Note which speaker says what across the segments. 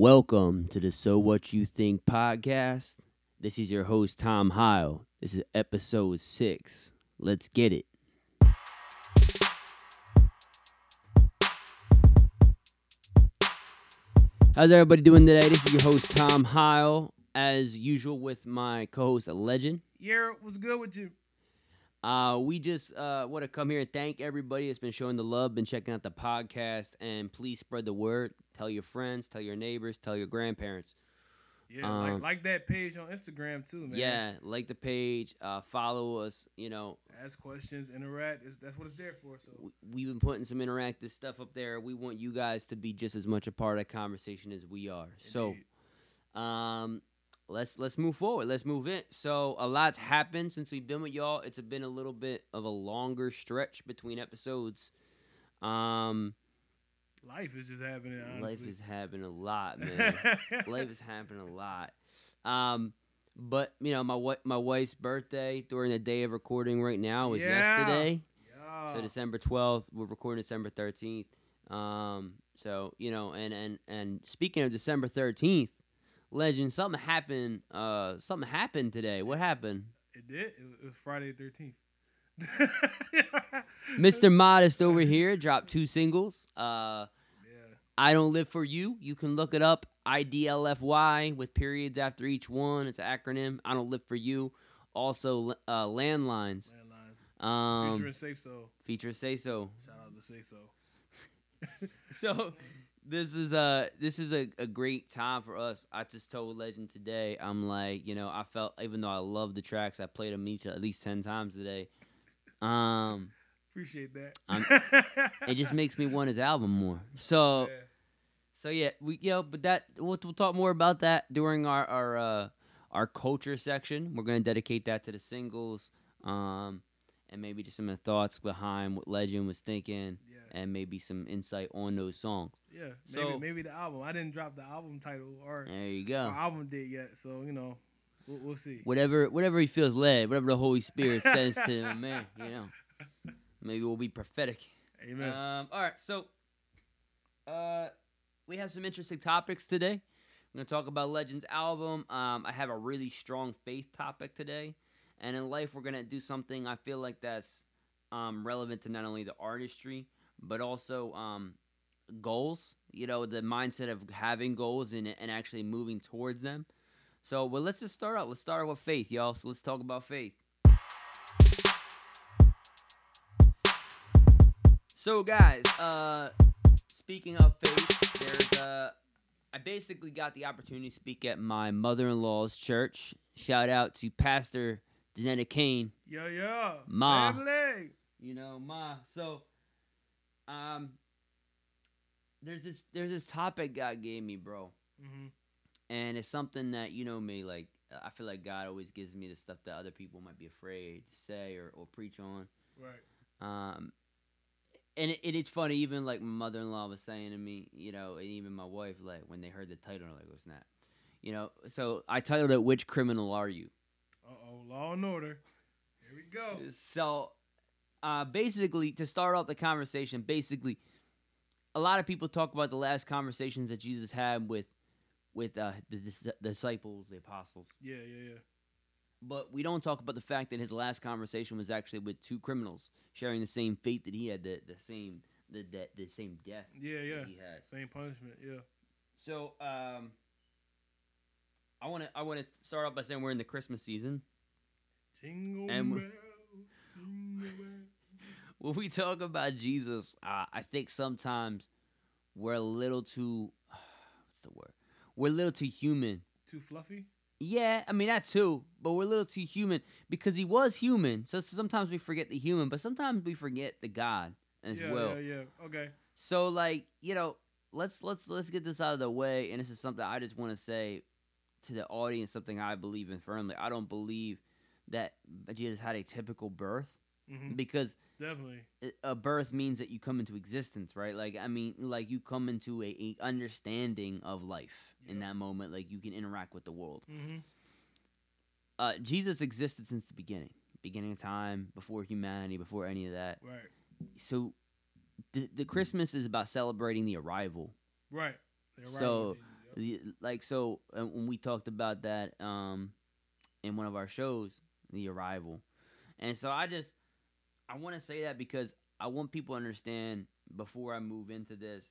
Speaker 1: Welcome to the So What You Think podcast. This is your host, Tom Heil. This is episode six. Let's get it. How's everybody doing today? This is your host, Tom Heil, as usual, with my co host, a Legend.
Speaker 2: Yeah, what's good with you?
Speaker 1: Uh, we just uh, want to come here and thank everybody that's been showing the love, been checking out the podcast, and please spread the word. Tell your friends, tell your neighbors, tell your grandparents.
Speaker 2: Yeah,
Speaker 1: Um,
Speaker 2: like like that page on Instagram too, man.
Speaker 1: Yeah, like the page, uh, follow us. You know,
Speaker 2: Ask questions, interact. That's what it's there for. So
Speaker 1: w- we've been putting some interactive stuff up there. We want you guys to be just as much a part of the conversation as we are. So, um, let's let's move forward. Let's move in. So a lot's happened since we've been with y'all. It's been a little bit of a longer stretch between episodes. Um,
Speaker 2: life is just happening. Honestly.
Speaker 1: life is happening a lot, man. life is happening a lot. Um, but you know, my wi- my wife's birthday during the day of recording right now was
Speaker 2: Yeah.
Speaker 1: yesterday.
Speaker 2: Yeah.
Speaker 1: So December twelfth, we're recording December thirteenth. Um, so you know, and and and speaking of December thirteenth, legend, something happened. Uh, something happened today. What happened?
Speaker 2: it did. It was, Friday the thirteenth.
Speaker 1: Mr. Modest over here dropped two singles. Uh,
Speaker 2: Yeah.
Speaker 1: I don't live for you. You can look it up. IDLFY with periods after each one. It's an acronym. I don't live for you. Also, uh, landlines.
Speaker 2: Landlines.
Speaker 1: Um,
Speaker 2: Featuring say So.
Speaker 1: feature say so.
Speaker 2: Shout out to Say So.
Speaker 1: so this is a this is a, a great time for us. I just told Legend today. I'm like, you know, I felt even though I love the tracks, I played them each at least ten times today. Um,
Speaker 2: Appreciate that.
Speaker 1: It just makes me want his album more. So
Speaker 2: Yeah.
Speaker 1: so yeah, we you know, but that we'll, we'll talk more about that during our our uh, our culture section. We're gonna dedicate that to the singles. Um. And maybe just some of the thoughts behind what Legend was thinking,
Speaker 2: Yeah.
Speaker 1: and maybe some insight on those songs.
Speaker 2: Yeah.
Speaker 1: So-
Speaker 2: Maybe maybe the album. I didn't drop the album title or
Speaker 1: There you go.
Speaker 2: album date yet. So you know, we'll, we'll see.
Speaker 1: whatever whatever he feels led, whatever the Holy Spirit says to him, man, you know. Maybe we'll be prophetic.
Speaker 2: Amen.
Speaker 1: Um, all right, so uh, we have some interesting topics today. I'm gonna talk about Legends album. Um, I have a really strong faith topic today, and in life we're gonna do something I feel like that's um, relevant to not only the artistry but also um, goals. You know, the mindset of having goals and and actually moving towards them. So, well, let's just start out. Let's start with faith, y'all. So let's talk about faith. So, guys, uh, speaking of faith, there's uh, I basically got the opportunity to speak at my mother-in-law's church. Shout out to Pastor Danetta Kane.
Speaker 2: yeah, yeah.
Speaker 1: Ma.
Speaker 2: Family.
Speaker 1: You know, ma. So, um, there's this there's this topic God gave me, bro,
Speaker 2: Mm-hmm.
Speaker 1: and it's something that you know me. Like, I feel like God always gives me the stuff that other people might be afraid to say or, or preach on.
Speaker 2: Right.
Speaker 1: Um, and it, it, it's funny, even like my mother in law was saying to me, you know, and even my wife, like when they heard the title, they're like, "Oh snap!" You know. So I titled it, "Which criminal are you?"
Speaker 2: Law and Order. Here we go.
Speaker 1: So, uh, basically, to start off the conversation, basically, a lot of people talk about the last conversations that Jesus had with, with uh, the, dis- disciples, the apostles,
Speaker 2: Yeah, yeah, yeah.
Speaker 1: but we don't talk about the fact that his last conversation was actually with two criminals sharing the same fate that he had, the the same the the, the same death
Speaker 2: Yeah, yeah.
Speaker 1: he had.
Speaker 2: Same punishment. Yeah.
Speaker 1: So, um, I want to I want to start off by saying we're in the Christmas season.
Speaker 2: Jingle
Speaker 1: And-
Speaker 2: bells, jingle bells.
Speaker 1: when we talk about Jesus, uh, I think sometimes we're a little too what's the word? We're a little too human.
Speaker 2: Too fluffy.
Speaker 1: Yeah, I mean that too, but we're a little too human because he was human. So sometimes we forget the human, but sometimes we forget the God as
Speaker 2: yeah,
Speaker 1: well.
Speaker 2: yeah, yeah. Okay.
Speaker 1: So like, you know, let's let's let's get this out of the way and this is something I just want to say to the audience something I believe in firmly. I don't believe that Jesus had a typical birth
Speaker 2: hmm
Speaker 1: because
Speaker 2: Definitely.
Speaker 1: a birth means that you come into existence, right? Like I mean, like you come into a, a understanding of life in that moment. Like you can interact with the world.
Speaker 2: hmm
Speaker 1: Uh, Jesus existed since the beginning, beginning of time, before humanity, before any of that.
Speaker 2: Right.
Speaker 1: So, the the Christmas is about celebrating the arrival.
Speaker 2: Right. They're right
Speaker 1: So, The- Like so, uh, when we talked about that um, in one of our shows, the arrival, and so I just I want to say that because I want people to understand before I move into this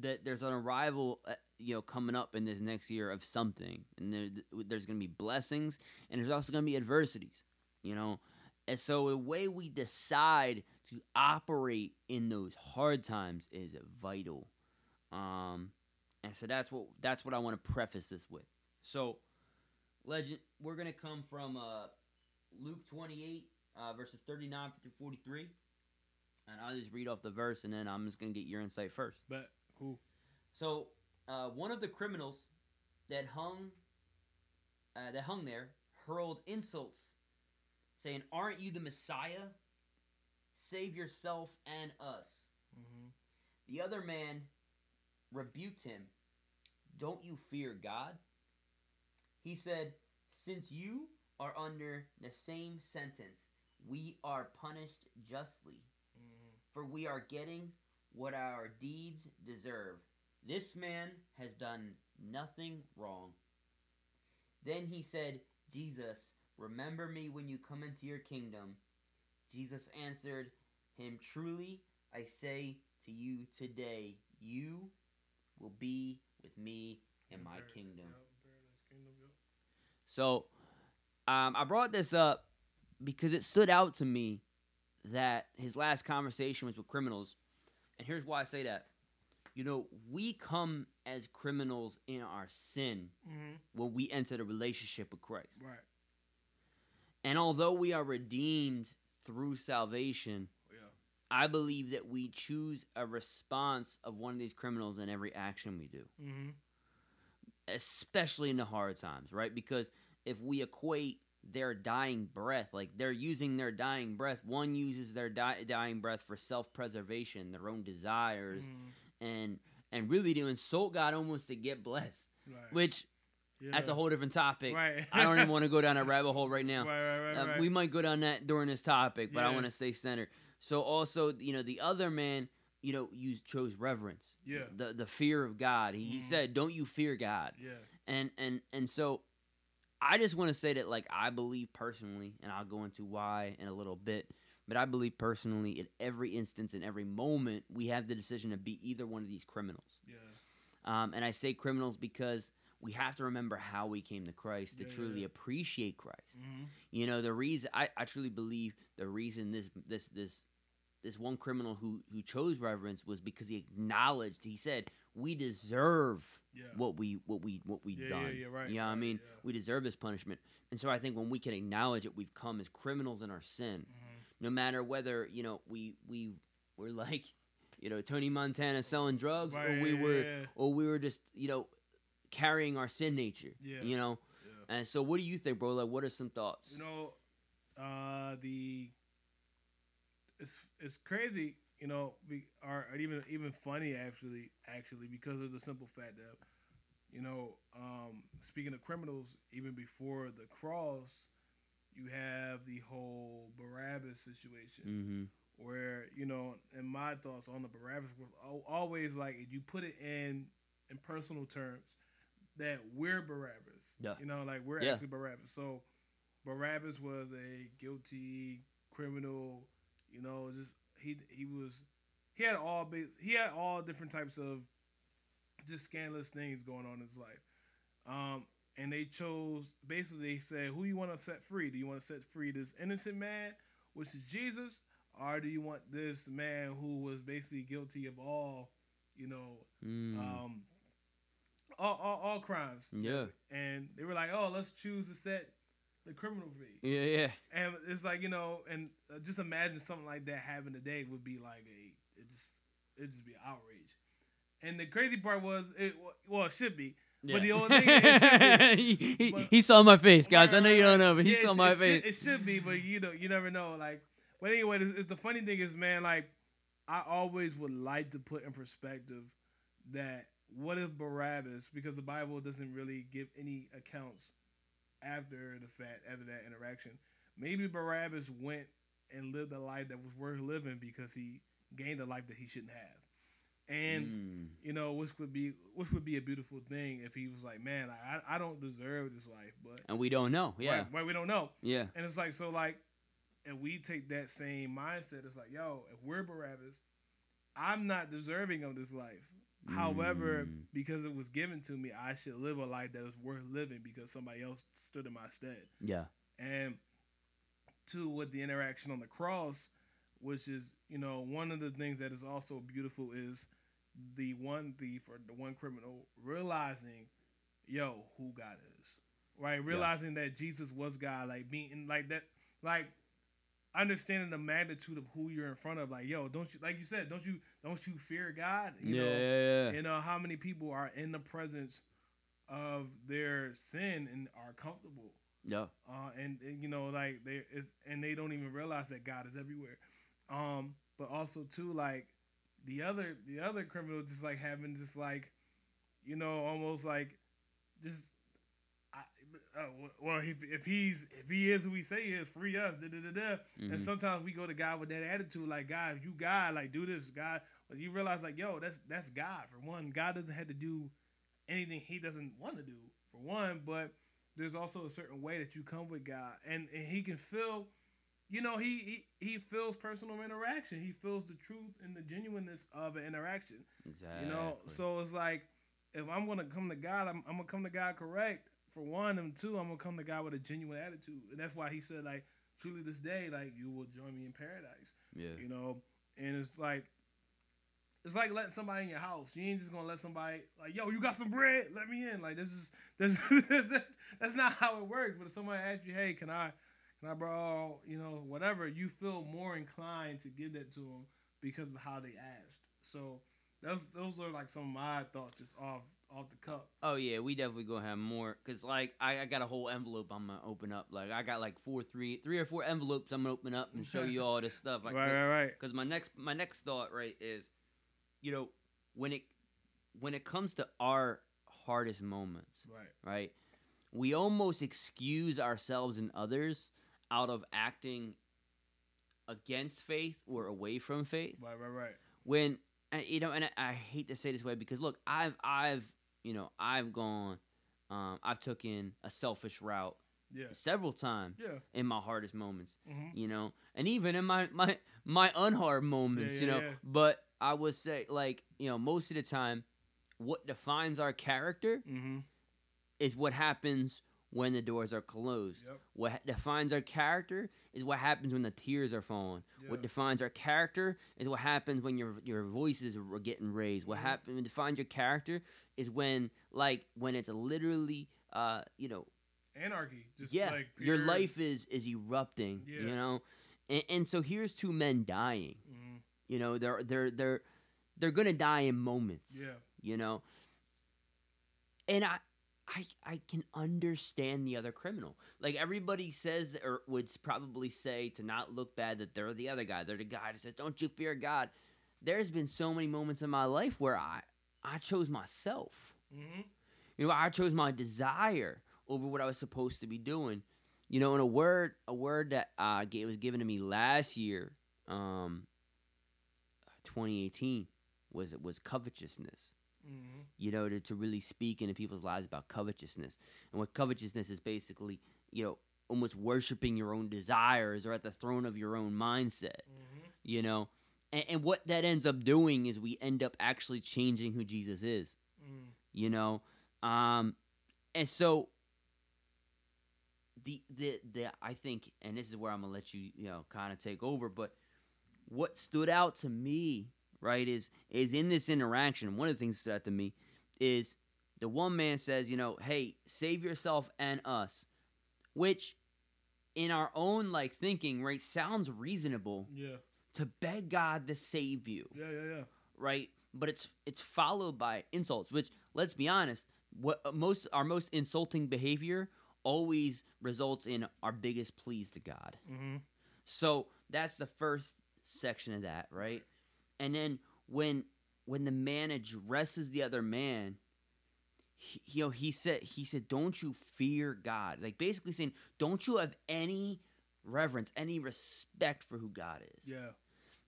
Speaker 1: that there's an arrival, uh, you know, coming up in this next year of something, and there, there's going to be blessings, and there's also going to be adversities, you know, and so the way we decide to operate in those hard times is vital. Um, and so that's what that's what I want to preface this with. So, legend, we're gonna come from uh, Luke 28 uh, verses 39 through 43, and I'll just read off the verse, and then I'm just gonna get your insight first.
Speaker 2: But cool.
Speaker 1: So, uh, one of the criminals that hung uh, that hung there hurled insults, saying, "Aren't you the Messiah? Save yourself and us."
Speaker 2: Mm-hmm.
Speaker 1: The other man rebuked him. Don't you fear God? He said, Since you are under the same sentence, we are punished justly,
Speaker 2: Mm-hmm.
Speaker 1: for we are getting what our deeds deserve. This man has done nothing wrong. Then he said, Jesus, remember me when you come into your kingdom. Jesus answered him, Truly, I say to you today, you will be with me in my kingdom.
Speaker 2: kingdom.
Speaker 1: So, um, I brought this up because it stood out to me that his last conversation was with criminals. And here's why I say that. You know, we come as criminals in our sin
Speaker 2: Mm-hmm.
Speaker 1: when we enter the relationship with Christ.
Speaker 2: Right.
Speaker 1: And although we are redeemed through salvation,
Speaker 2: Yeah.
Speaker 1: I believe that we choose a response of one of these criminals in every action we do.
Speaker 2: Mm-hmm.
Speaker 1: especially in the hard times, right? Because if we equate their dying breath, like they're using their dying breath, one uses their di- dying breath for self-preservation, their own desires,
Speaker 2: Mm-hmm.
Speaker 1: and and really to insult God almost to get blessed,
Speaker 2: Right.
Speaker 1: which
Speaker 2: yeah.
Speaker 1: that's a whole different topic.
Speaker 2: Right.
Speaker 1: I don't even want to go down that rabbit hole right now.
Speaker 2: Right. Right. Right.
Speaker 1: Uh. We might go down that during this topic, but I want to stay centered. So also, you know, the other man, you know, you chose reverence,
Speaker 2: Yeah.
Speaker 1: the the fear of God. He, he
Speaker 2: Mhm.
Speaker 1: said, "Don't you fear God?"
Speaker 2: yeah.
Speaker 1: and and and so i just want to say that like i believe personally and i'll go into why in a little bit but i believe personally at every instance in every moment we have the decision to be either one of these criminals
Speaker 2: Yeah.
Speaker 1: um, and i say criminals because we have to remember how we came to christ to
Speaker 2: Yeah, yeah,
Speaker 1: truly
Speaker 2: yeah.
Speaker 1: appreciate christ
Speaker 2: Mm-hmm.
Speaker 1: you know the reason I, I truly believe the reason this this this this one criminal who who chose reverence was because he acknowledged he said we deserve
Speaker 2: Yeah.
Speaker 1: what we what we what we've
Speaker 2: yeah,
Speaker 1: done
Speaker 2: Yeah. Yeah. Right.
Speaker 1: you know what I mean?
Speaker 2: Yeah.
Speaker 1: We deserve this punishment. And so I think when we can acknowledge it, we've come as criminals in our sin.
Speaker 2: Mhm.
Speaker 1: No matter whether, you know, we we were like, you know, Tony Montana selling drugs
Speaker 2: Right,
Speaker 1: or we were or we were just, you know, carrying our sin nature.
Speaker 2: Yeah.
Speaker 1: You know? And so what do you think, bro? Like what are some thoughts?
Speaker 2: You know, uh, the it's it's crazy. You know, or, or even even funny actually actually because of the simple fact that you know, um, speaking of criminals, even before the cross, you have the whole Barabbas situation
Speaker 1: mm-hmm.
Speaker 2: where you know, and my thoughts on the Barabbas was always like if you put it in in personal terms that we're Barabbas.
Speaker 1: Yeah.
Speaker 2: You know, like we're
Speaker 1: Yeah.
Speaker 2: actually Barabbas. So Barabbas was a guilty criminal. You know, just he he was he had all base he had all different types of just scandalous things going on in his life. Um, and they chose basically they said, who you want to set free? Do you want to set free this innocent man, which is Jesus, or do you want this man who was basically guilty of all, you know,
Speaker 1: Mm.
Speaker 2: um, all, all, all crimes?
Speaker 1: Yeah.
Speaker 2: And they were like, oh, let's choose to set the criminal free.
Speaker 1: yeah, yeah.
Speaker 2: And it's like you know, and uh, just imagine something like that happening today would be like a, it just, it'd just be outrage. And the crazy part was, it well, it should be. But the only thing it should
Speaker 1: he, he,
Speaker 2: But-
Speaker 1: he saw my face, guys. I
Speaker 2: Right,
Speaker 1: know you don't know, but he
Speaker 2: Yeah,
Speaker 1: saw
Speaker 2: it
Speaker 1: my
Speaker 2: should-
Speaker 1: face.
Speaker 2: It should be, but you know, you never know. Like, but anyway, it's, it's the funny thing is, man, like, I always would like to put in perspective that what if Barabbas, because the Bible doesn't really give any accounts after the fact, after that interaction, maybe Barabbas went and lived a life that was worth living because he gained a life that he shouldn't have. And
Speaker 1: Mm.
Speaker 2: you know, which would be which would be a beautiful thing if he was like, man, like, I I don't deserve this life, but
Speaker 1: and we don't know. Yeah,
Speaker 2: right, right, we don't know.
Speaker 1: yeah,
Speaker 2: And it's like so like and we take that same mindset, it's like, yo, if we're Barabbas, I'm not deserving of this life. However,
Speaker 1: Mm.
Speaker 2: because it was given to me, I should live a life that is worth living because somebody else stood in my stead.
Speaker 1: yeah,
Speaker 2: And two, with the interaction on the cross, which is, you know, one of the things that is also beautiful is the one thief or the one criminal realizing, yo, who God is. Right? Realizing that Jesus was God, like being like that like understanding the magnitude of who you're in front of, like, yo, don't you like you said, don't you don't you fear God? You
Speaker 1: yeah,
Speaker 2: know,
Speaker 1: yeah, yeah.
Speaker 2: you know how many people are in the presence of their sin and are comfortable
Speaker 1: yeah.
Speaker 2: uh, and, and, you know like they is and they don't even realize that God is everywhere. Um, but also too like the other the other criminal just like having just like you know almost like just. I, uh, well, if, if he's if he is who we say he is, free us. Da, da, da, da. And
Speaker 1: Mhm.
Speaker 2: sometimes we go to God with that attitude, like God, if you God, like do this, God. But you realize, like, yo, that's that's God for one. God doesn't have to do anything He doesn't want to do for one. But there's also a certain way that you come with God, and, and He can feel, you know, he, he He feels personal interaction. He feels the truth and the genuineness of an interaction.
Speaker 1: Exactly.
Speaker 2: You know, so it's like if I'm gonna come to God, I'm, I'm gonna come to God correct for one, and two, I'm gonna come to God with a genuine attitude, and that's why He said like, truly this day, like you will join me in paradise.
Speaker 1: yeah,
Speaker 2: You know, and it's like. It's like letting somebody in your house. You ain't just gonna let somebody like, yo, you got some bread? Let me in. Like this is this that's not how it works. But if somebody asks you, hey, can I can I borrow, you know, whatever, you feel more inclined to give that to them because of how they asked. So those those are like some of my thoughts just off off the cup.
Speaker 1: Oh yeah, we definitely gonna have more. Cause like I, I got a whole envelope I'm gonna open up. Like I got like four, three, three or four envelopes I'm gonna open up and show you all this stuff. Like,
Speaker 2: right, right, right.
Speaker 1: Because my next my next thought right is, you know, when it when it comes to our hardest moments,
Speaker 2: Right.
Speaker 1: right? We almost excuse ourselves and others out of acting against faith or away from faith.
Speaker 2: Right, right, right.
Speaker 1: When you know, and I, I hate to say this way because look, I've I've you know I've gone, um, I've taken a selfish route
Speaker 2: Yeah.
Speaker 1: several times
Speaker 2: Yeah.
Speaker 1: in my hardest moments
Speaker 2: hmm
Speaker 1: you know and even in my my my unhard moments
Speaker 2: Yeah,
Speaker 1: you know
Speaker 2: yeah.
Speaker 1: but i would say like you know most of the time what defines our character
Speaker 2: hmm
Speaker 1: is what happens when the doors are closed
Speaker 2: Yep.
Speaker 1: what defines our character is what happens when the tears are falling what defines our character is what happens when your your voices are getting raised what
Speaker 2: Mhm.
Speaker 1: happens defines your character is when like when it's literally uh you know
Speaker 2: Anarchy. Just
Speaker 1: yeah
Speaker 2: like
Speaker 1: your life is is erupting
Speaker 2: Yeah.
Speaker 1: you know and, and so here's two men dying
Speaker 2: Mhm.
Speaker 1: you know they're they're they're they're gonna die in moments
Speaker 2: Yeah.
Speaker 1: you know and i i i can understand the other criminal. Like everybody says or would probably say to not look bad that they're the other guy. They're the guy that says don't you fear god. There's been so many moments in my life where i i chose myself.
Speaker 2: Hmm
Speaker 1: you know, I chose my desire over what I was supposed to be doing. You know, and a word, a word that uh, was given to me last year, um, 2018, was it was covetousness.
Speaker 2: Hmm
Speaker 1: You know, to, to really speak into people's lives about covetousness, and what covetousness is basically, you know, almost worshiping your own desires or at the throne of your own mindset
Speaker 2: hmm
Speaker 1: you know? And, and what that ends up doing is we end up actually changing who jesus is
Speaker 2: mm.
Speaker 1: you know? Um and so the the the i think and this is where i'm gonna let you you know kind of take over but what stood out to me right is is in this interaction one of the things that stood out to me is the one man says you know hey save yourself and us which in our own like thinking right sounds reasonable
Speaker 2: Yeah.
Speaker 1: to beg god to save you
Speaker 2: Yeah. Yeah. Yeah.
Speaker 1: right? But it's it's followed by insults, which let's be honest, what uh, most our most insulting behavior always results in our biggest pleas to God.
Speaker 2: hmm
Speaker 1: So that's the first section of that, right? And then when when the man addresses the other man, he, you know, he said he said, "Don't you fear God?" Like basically saying, "Don't you have any reverence, any respect for who God is?"
Speaker 2: Yeah.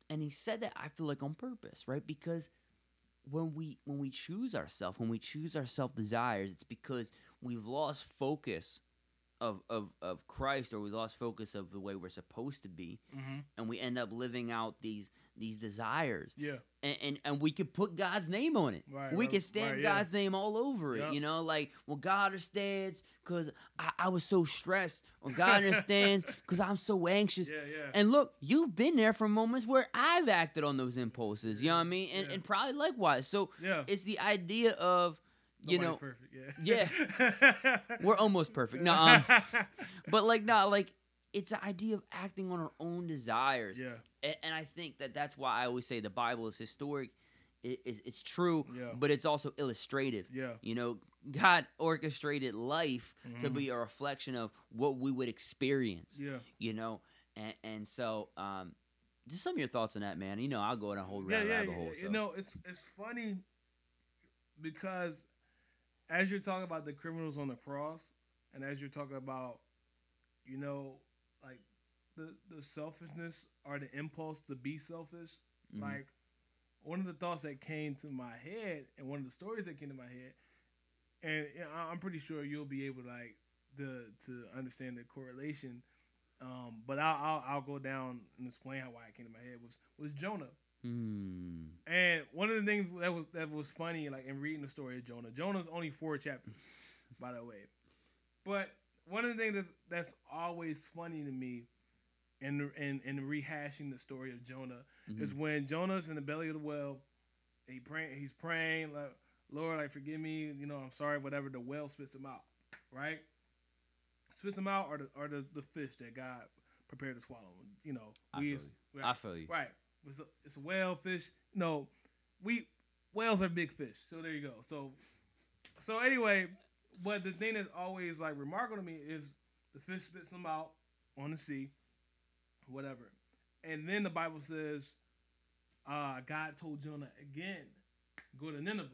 Speaker 1: and he said that I feel like on purpose, right? Because when we when we choose ourselves, when we choose our self desires, it's because we've lost focus of, of of Christ or we lost focus of the way we're supposed to be,
Speaker 2: Mm-hmm.
Speaker 1: and we end up living out these these desires.
Speaker 2: Yeah.
Speaker 1: And, and and we could put God's name on it.
Speaker 2: Right.
Speaker 1: we could stamp
Speaker 2: right, yeah.
Speaker 1: God's name all over it.
Speaker 2: Yup.
Speaker 1: You know, like, well, God understands because I, I was so stressed, or God understands because I'm so anxious.
Speaker 2: Yeah, yeah.
Speaker 1: And look, you've been there for moments where I've acted on those impulses. You know what I mean? And,
Speaker 2: Yeah.
Speaker 1: and probably likewise. So
Speaker 2: yeah.
Speaker 1: it's the idea of, you
Speaker 2: Nobody's
Speaker 1: know,
Speaker 2: perfect. Yeah.
Speaker 1: Yeah. we're almost perfect. No, um, but like, not like it's the idea of acting on our own desires.
Speaker 2: yeah.
Speaker 1: And, and I think that that's why I always say the Bible is historic. It, it's, it's true,
Speaker 2: Yeah.
Speaker 1: but it's also illustrative.
Speaker 2: Yeah.
Speaker 1: You know, God orchestrated life to
Speaker 2: Mhm.
Speaker 1: be a reflection of what we would experience.
Speaker 2: Yeah.
Speaker 1: You know, and and so um, just some of your thoughts on that, man. You know, I'll go in a whole
Speaker 2: yeah,
Speaker 1: ra-
Speaker 2: yeah,
Speaker 1: rabbit
Speaker 2: yeah.
Speaker 1: hole. So.
Speaker 2: You know, it's it's funny because as you're talking about the criminals on the cross, and as you're talking about, you know, the the selfishness or the impulse to be selfish,
Speaker 1: Mhm.
Speaker 2: like one of the thoughts that came to my head, and one of the stories that came to my head, and you know, I- I'm pretty sure you'll be able to like to to understand the correlation. Um, but I'll, I'll I'll go down and explain how why it came to my head was was Jonah.
Speaker 1: Hmm.
Speaker 2: And one of the things that was that was funny, like in reading the story of Jonah. Jonah's only four chapters, by the way. But one of the things that's, that's always funny to me, in in in rehashing the story of Jonah,
Speaker 1: Mhm.
Speaker 2: is when Jonah's in the belly of the well. He praying, he's praying, like Lord, like forgive me, you know, I'm sorry, whatever. The well spits him out, right? Spits him out, or the or the, the fish that God prepared to swallow him. You know,
Speaker 1: I
Speaker 2: we
Speaker 1: feel
Speaker 2: is-
Speaker 1: I feel you.
Speaker 2: Right. It's a, it's a whale fish. No, we whales are big fish. So there you go. So so anyway, but the thing that's always like remarkable to me is the fish spits them out on the sea, whatever. And then the Bible says, uh, God told Jonah again, go to Nineveh.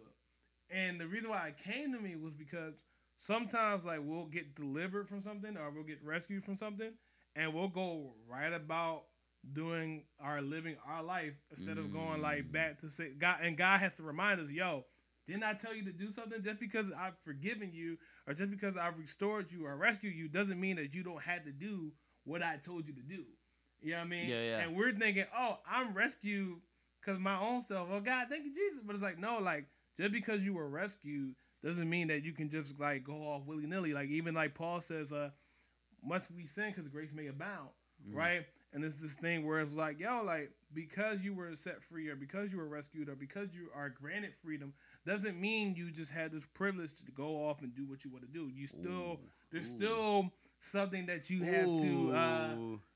Speaker 2: And the reason why it came to me was because sometimes like we'll get delivered from something or we'll get rescued from something and we'll go right about doing our living our life instead of going like
Speaker 1: Mm.
Speaker 2: back to say God and God has to remind us, yo, didn't I tell you to do something? Just because I've forgiven you or just because I've restored you or rescued you doesn't mean that you don't have to do what I told you to do. You know what I mean?
Speaker 1: Yeah, yeah.
Speaker 2: And we're thinking, oh, I'm rescued because my own self. Oh God, thank you, Jesus. But it's like, no, like just because you were rescued doesn't mean that you can just like go off willy nilly. Like even like Paul says, uh, must we sin because grace may abound,
Speaker 1: Mhm.
Speaker 2: right? And it's this thing where it's like, yo, like because you were set free or because you were rescued or because you are granted freedom doesn't mean you just had this privilege to go off and do what you want to do. You still
Speaker 1: Ooh.
Speaker 2: there's
Speaker 1: Ooh.
Speaker 2: still something that you have to uh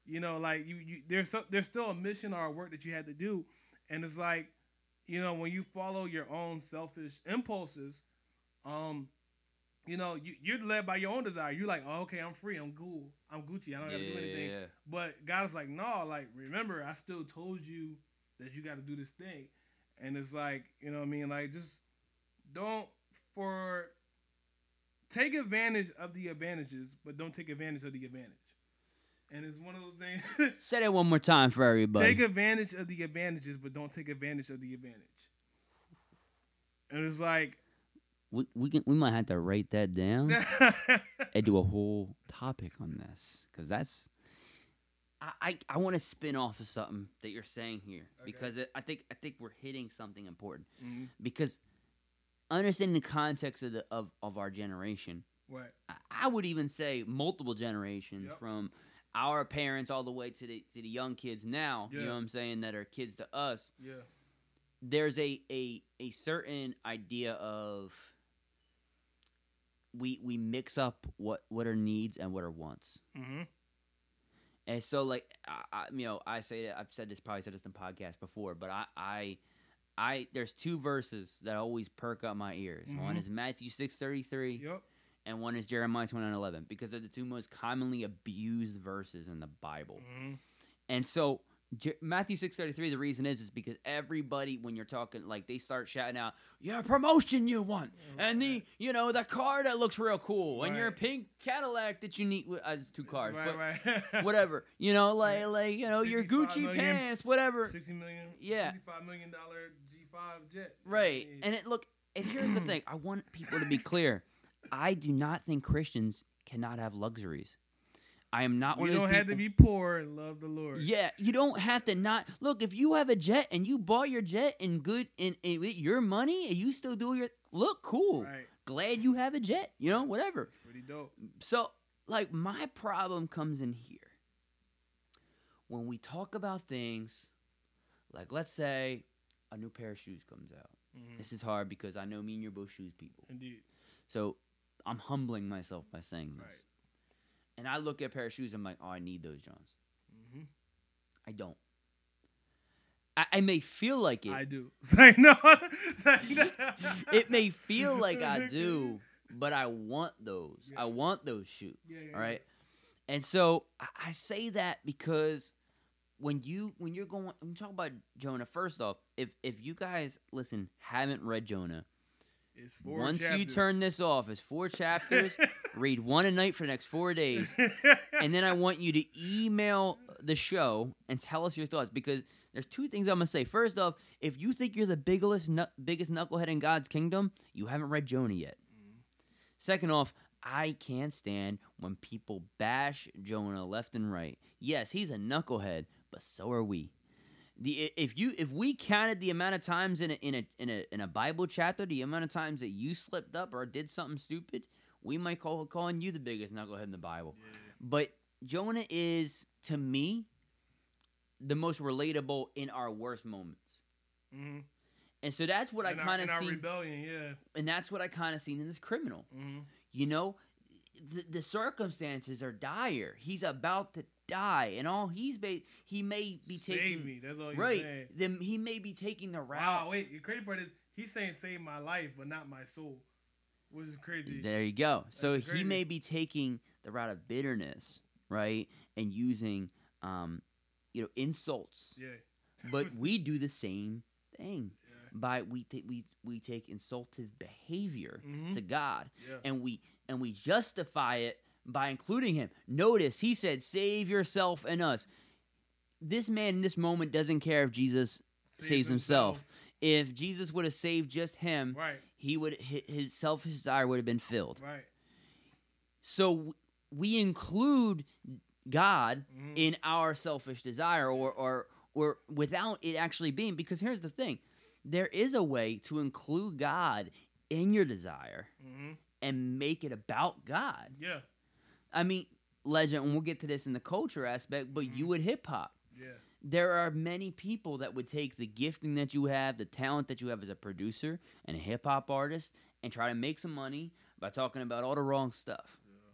Speaker 2: you know like you, you there's so, there's still a mission or a work that you had to do. And it's like you know when you follow your own selfish impulses um you know you, you're led by your own desire. You're like oh, okay i'm free. I'm cool. I'm gucci. I don't gotta do anything.
Speaker 1: Yeah.
Speaker 2: but god is like no like remember i still told you that you gotta do this thing. And it's like you know what i mean? Like just don't for take advantage of the advantages but don't take advantage of the advantage and it's one of those things
Speaker 1: Say that one more time for everybody.
Speaker 2: Take advantage of the advantages, but don't take advantage of the advantage. And it's like,
Speaker 1: we, we can we might have to write that down and do a whole topic on this because that's I I, I want to spin off of something that you're saying here
Speaker 2: Okay.
Speaker 1: because it, I think I think we're hitting something important
Speaker 2: Mhm.
Speaker 1: because understanding the context of the of, of our generation
Speaker 2: right,
Speaker 1: I- I would even say multiple generations
Speaker 2: Yep.
Speaker 1: from our parents all the way to the to the young kids now. You know what I'm saying? That are kids to us.
Speaker 2: yeah,
Speaker 1: There's a a a certain idea of we we mix up what what are needs and what are wants.
Speaker 2: mm-hmm.
Speaker 1: And so like I, I you know I say that I've said this probably said this in podcasts before, but I I I there's two verses that always perk up my ears. One
Speaker 2: Mhm.
Speaker 1: is Matthew six thirty three
Speaker 2: yep,
Speaker 1: and one is Jeremiah 29 11 because they're the two most commonly abused verses in the Bible.
Speaker 2: hmm
Speaker 1: And so Je- Matthew 6:33 the reason is is because everybody when you're talking like they start shouting out your promotion you want and the you know the car that looks real cool and your pink Cadillac that you need uh, it's two cars
Speaker 2: right,
Speaker 1: but
Speaker 2: right,
Speaker 1: whatever you know like
Speaker 2: Right.
Speaker 1: like you know your Gucci
Speaker 2: million.
Speaker 1: pants whatever
Speaker 2: Sixty million,
Speaker 1: Yeah.
Speaker 2: sixty-five million dollar five jet.
Speaker 1: Right.
Speaker 2: Yeah.
Speaker 1: And it look and here's the thing. I want people to be clear. I do not think Christians cannot have luxuries. I am not
Speaker 2: we
Speaker 1: one of those You
Speaker 2: don't have to be poor and love the Lord.
Speaker 1: Yeah, you don't have to not look if you have a jet and you bought your jet in good in, in with your money and you still do your look cool.
Speaker 2: Right.
Speaker 1: Glad you have a jet, you know, whatever.
Speaker 2: It's pretty dope.
Speaker 1: So, like, my problem comes in here. When we talk about things, like, let's say a new pair of shoes comes out.
Speaker 2: Mhm.
Speaker 1: This is hard because I know me and you're both shoes people.
Speaker 2: Indeed.
Speaker 1: So, I'm humbling myself by saying this.
Speaker 2: Right.
Speaker 1: And I look at a pair of shoes, I'm like, oh, I need those, Johns.
Speaker 2: hmm
Speaker 1: I don't. I, I may feel like it.
Speaker 2: I do. Say no. Say no.
Speaker 1: it may feel like I do, but I want those.
Speaker 2: Yeah.
Speaker 1: I want those shoes.
Speaker 2: Yeah, yeah,
Speaker 1: All right. And so I, I say that because when you when you're going when you talk about Jonah, first off, if if you guys listen haven't read Jonah,
Speaker 2: yeah. It's four
Speaker 1: once you turn this off, it's four chapters. read one a night for the next four days, and then I want you to email the show and tell us your thoughts because there's two things I'm gonna say. First off, if you think you're the biggest nu- biggest knucklehead in God's kingdom, you haven't read Jonah yet. Mm. Second off, I can't stand when people bash Jonah left and right. Yes, he's a knucklehead, but so are we. The if you if we counted the amount of times in a in a in a in a Bible chapter, the amount of times that you slipped up or did something stupid, we might call calling you the biggest knucklehead in the Bible.
Speaker 2: Yeah.
Speaker 1: But Jonah is to me the most relatable in our worst moments.
Speaker 2: Mhm.
Speaker 1: And so that's what I kind of see
Speaker 2: rebellion. Yeah.
Speaker 1: and that's what I kind of seen in this criminal.
Speaker 2: hmm
Speaker 1: You know, the, the circumstances are dire. He's about to die, and all he's ba- he may be
Speaker 2: Save
Speaker 1: taking
Speaker 2: me. That's all you're
Speaker 1: right.
Speaker 2: saying.
Speaker 1: Then he may be taking the route.
Speaker 2: Wow. Wait. The crazy part is he's saying save my life, but not my soul, which is crazy.
Speaker 1: There you go. So
Speaker 2: That's
Speaker 1: he may be taking the route of bitterness, right, and using, um, you know, insults.
Speaker 2: yeah.
Speaker 1: But we do the same thing by we ta- we we take insultive behavior
Speaker 2: Mhm.
Speaker 1: to God.
Speaker 2: Yeah.
Speaker 1: and we and we justify it by including him. Notice he said, "Save yourself and us." This man in this moment doesn't care if Jesus saves, himself. If Jesus would have saved just him,
Speaker 2: Right.
Speaker 1: he would his selfish desire would have been filled.
Speaker 2: Right.
Speaker 1: So we include God
Speaker 2: Mhm.
Speaker 1: in our selfish desire, or or or without it actually being. Because here's the thing: there is a way to include God in your desire
Speaker 2: hmm
Speaker 1: and make it about God.
Speaker 2: Yeah.
Speaker 1: I mean, legend, and we'll get to this in the culture aspect, but you
Speaker 2: Mhm.
Speaker 1: would hip hop.
Speaker 2: Yeah.
Speaker 1: There are many people that would take the gifting that you have, the talent that you have as a producer and a hip hop artist, and try to make some money by talking about all the wrong stuff.
Speaker 2: Yeah.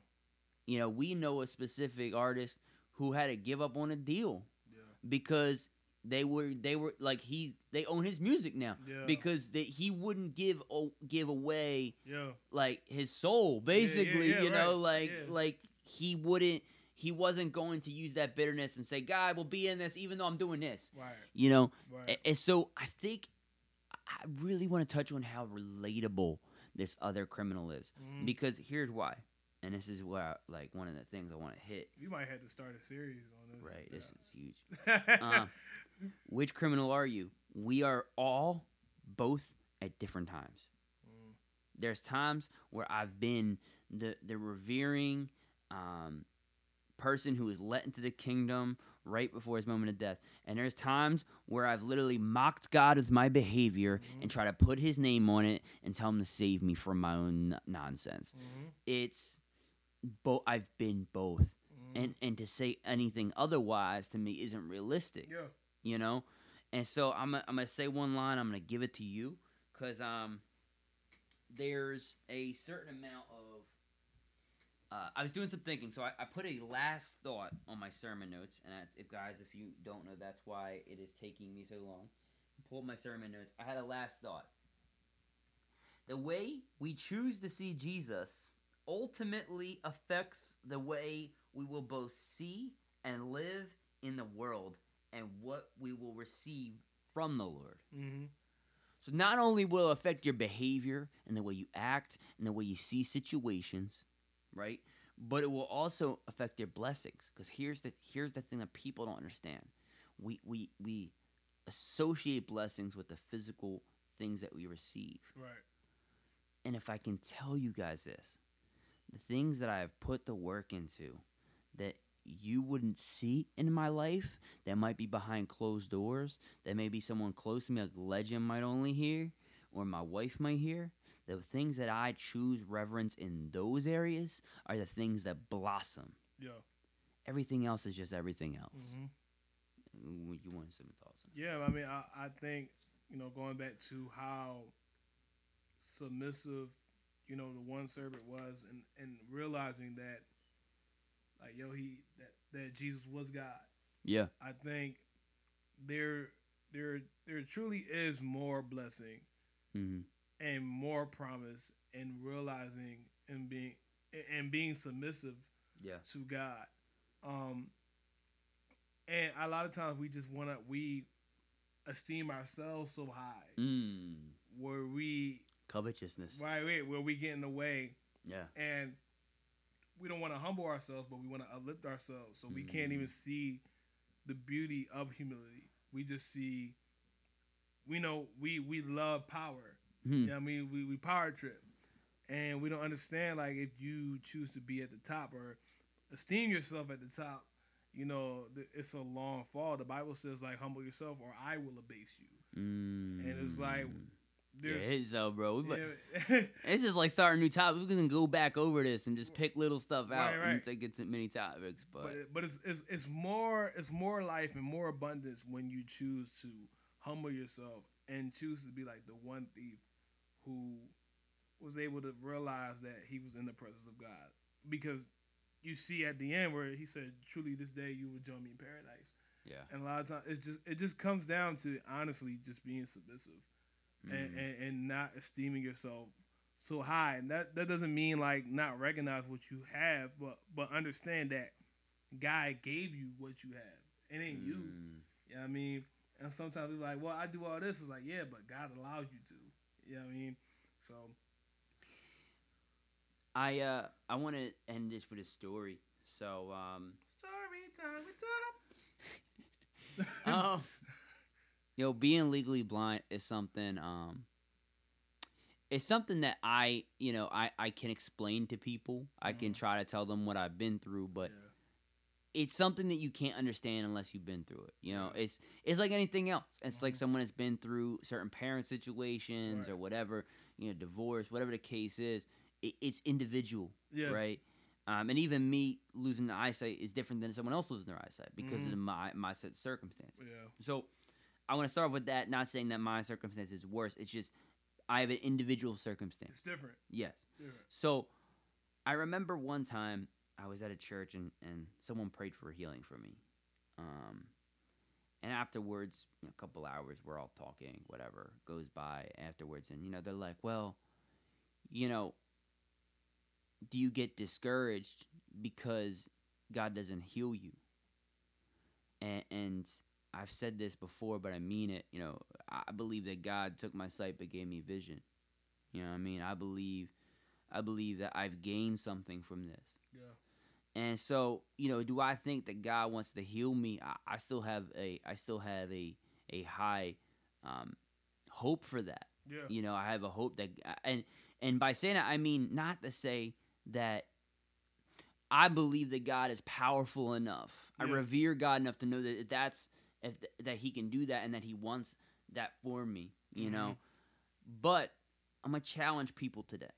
Speaker 1: You know, we know a specific artist who had to give up on a deal
Speaker 2: Yeah.
Speaker 1: because they were they were like he they own his music now
Speaker 2: Yeah.
Speaker 1: because that he wouldn't give o- give away
Speaker 2: Yeah.
Speaker 1: like his soul basically
Speaker 2: yeah,
Speaker 1: you know
Speaker 2: right,
Speaker 1: like
Speaker 2: yeah.
Speaker 1: like he wouldn't he wasn't going to use that bitterness and say god will be in this even though i'm doing this
Speaker 2: Right.
Speaker 1: you know
Speaker 2: Right.
Speaker 1: A- and so i think i really want to touch on how relatable this other criminal is
Speaker 2: Mhm.
Speaker 1: because here's why and this is where like one of the things i want to hit
Speaker 2: You might have to start a series on this.
Speaker 1: right this is huge
Speaker 2: Yeah.
Speaker 1: which criminal are you we are all both at different times
Speaker 2: Mm.
Speaker 1: there's times where I've been the the revering um, person who is let into the kingdom right before his moment of death, and there's times where I've literally mocked God with my behavior and try to put His name on it and tell Him to save me from my own n- nonsense.
Speaker 2: Mhm.
Speaker 1: It's both. I've been both,
Speaker 2: Mhm.
Speaker 1: and and to say anything otherwise to me isn't realistic
Speaker 2: yeah.
Speaker 1: You know? And so i'm I'm gonna say one line i'm gonna give it to you because um there's a certain amount of uh, i was doing some thinking. So I, I put a last thought on my sermon notes and I, if guys if you don't know that's why it is taking me so long. Pull my sermon notes. I had a last thought. The way we choose to see jesus ultimately affects the way we will both see and live in the world and what we will receive from the Lord.
Speaker 2: Mm-hmm.
Speaker 1: So not only will it affect your behavior and the way you act and the way you see situations, right? But it will also affect your blessings. Because here's the here's the thing that people don't understand. We we we associate blessings with the physical things that we receive.
Speaker 2: Right.
Speaker 1: And if I can tell you guys this, the things that I have put the work into that you wouldn't see in my life, that might be behind closed doors, that maybe someone close to me, like legend, might only hear, or my wife might hear, the things that I choose reverence in those areas are the things that blossom.
Speaker 2: Yeah.
Speaker 1: Everything else is just everything else.
Speaker 2: hmm
Speaker 1: You want some thoughts?
Speaker 2: Yeah, I mean, I, I think you know, going back to how submissive, you know, the one servant was, and and realizing that, like, yo, he that that Jesus was God.
Speaker 1: Yeah.
Speaker 2: I think there there there truly is more blessing
Speaker 1: hmm
Speaker 2: and more promise in realizing and being and being submissive
Speaker 1: Yeah.
Speaker 2: to God. Um, and a lot of times we just want to we esteem ourselves so high
Speaker 1: Mm.
Speaker 2: where we
Speaker 1: Covetousness.
Speaker 2: right, right where we get in the way
Speaker 1: Yeah.
Speaker 2: and we don't want to humble ourselves, but we want to uplift ourselves. So we can't
Speaker 1: Mm.
Speaker 2: even see the beauty of humility. We just see we know we we love power.
Speaker 1: Hmm.
Speaker 2: Yeah, I mean we, we power trip. And we don't understand like if you choose to be at the top or esteem yourself at the top, you know, it's a long fall. The Bible says like humble yourself or I will abase you.
Speaker 1: Mm.
Speaker 2: And it's like,
Speaker 1: yeah, it's so, bro. We,
Speaker 2: yeah,
Speaker 1: it's just like starting new topics. We can go back over this and just pick little stuff out
Speaker 2: Right, right.
Speaker 1: and take it to many topics. But,
Speaker 2: but but it's, it's it's more it's more life and more abundance when you choose to humble yourself and choose to be like the one thief who was able to realize that he was in the presence of God because you see at the end where he said truly this day you will join me in paradise
Speaker 1: yeah,
Speaker 2: and a lot of times it's just it just comes down to honestly just being submissive and,
Speaker 1: Mhm.
Speaker 2: and and not esteeming yourself so high. And that that doesn't mean like not recognize what you have but but understand that God gave you what you have. It ain't you.
Speaker 1: Mm.
Speaker 2: you know I mean? And sometimes we're like well I do all this. It's like yeah but God allowed you to. You know what I mean? So
Speaker 1: I uh I want to end this with a story. So um
Speaker 2: story time with Tom
Speaker 1: um you know being legally blind is something um it's something that I you know I I can explain to people. I can
Speaker 2: Mhm.
Speaker 1: try to tell them what I've been through, but
Speaker 2: yeah.
Speaker 1: it's something that you can't understand unless you've been through it. You know,
Speaker 2: Right.
Speaker 1: it's it's like anything else. It's like
Speaker 2: Mhm.
Speaker 1: someone has been through certain parent situations or whatever, you know, divorce, whatever the case is. It, it's individual,
Speaker 2: yeah
Speaker 1: right? Um, and even me losing the eyesight is different than someone else losing their eyesight because
Speaker 2: Mhm.
Speaker 1: of my my set circumstances.
Speaker 2: yeah
Speaker 1: So I want to start off with that. Not saying that my circumstance is worse. It's just I have an individual circumstance.
Speaker 2: it's different
Speaker 1: Yes.
Speaker 2: different
Speaker 1: So I remember one time I was at a church and, and someone prayed for healing for me. Um, and afterwards, you know, a couple hours, we're all talking, whatever goes by afterwards. And, you know, they're like, well, you know, do you get discouraged because God doesn't heal you? And, and I've said this before, but I mean it. You know, I believe that God took my sight but gave me vision. You know what I mean? I believe I believe that I've gained something from this.
Speaker 2: yeah
Speaker 1: And so, you know, do I think that God wants to heal me? I, I still have a I still have a a high um, hope for that.
Speaker 2: yeah
Speaker 1: You know, I have a hope that and and by saying that I mean not to say that I believe that God is powerful enough. I revere God enough to know that that's if that He can do that and that He wants that for me. You know, but I'm gonna challenge people today.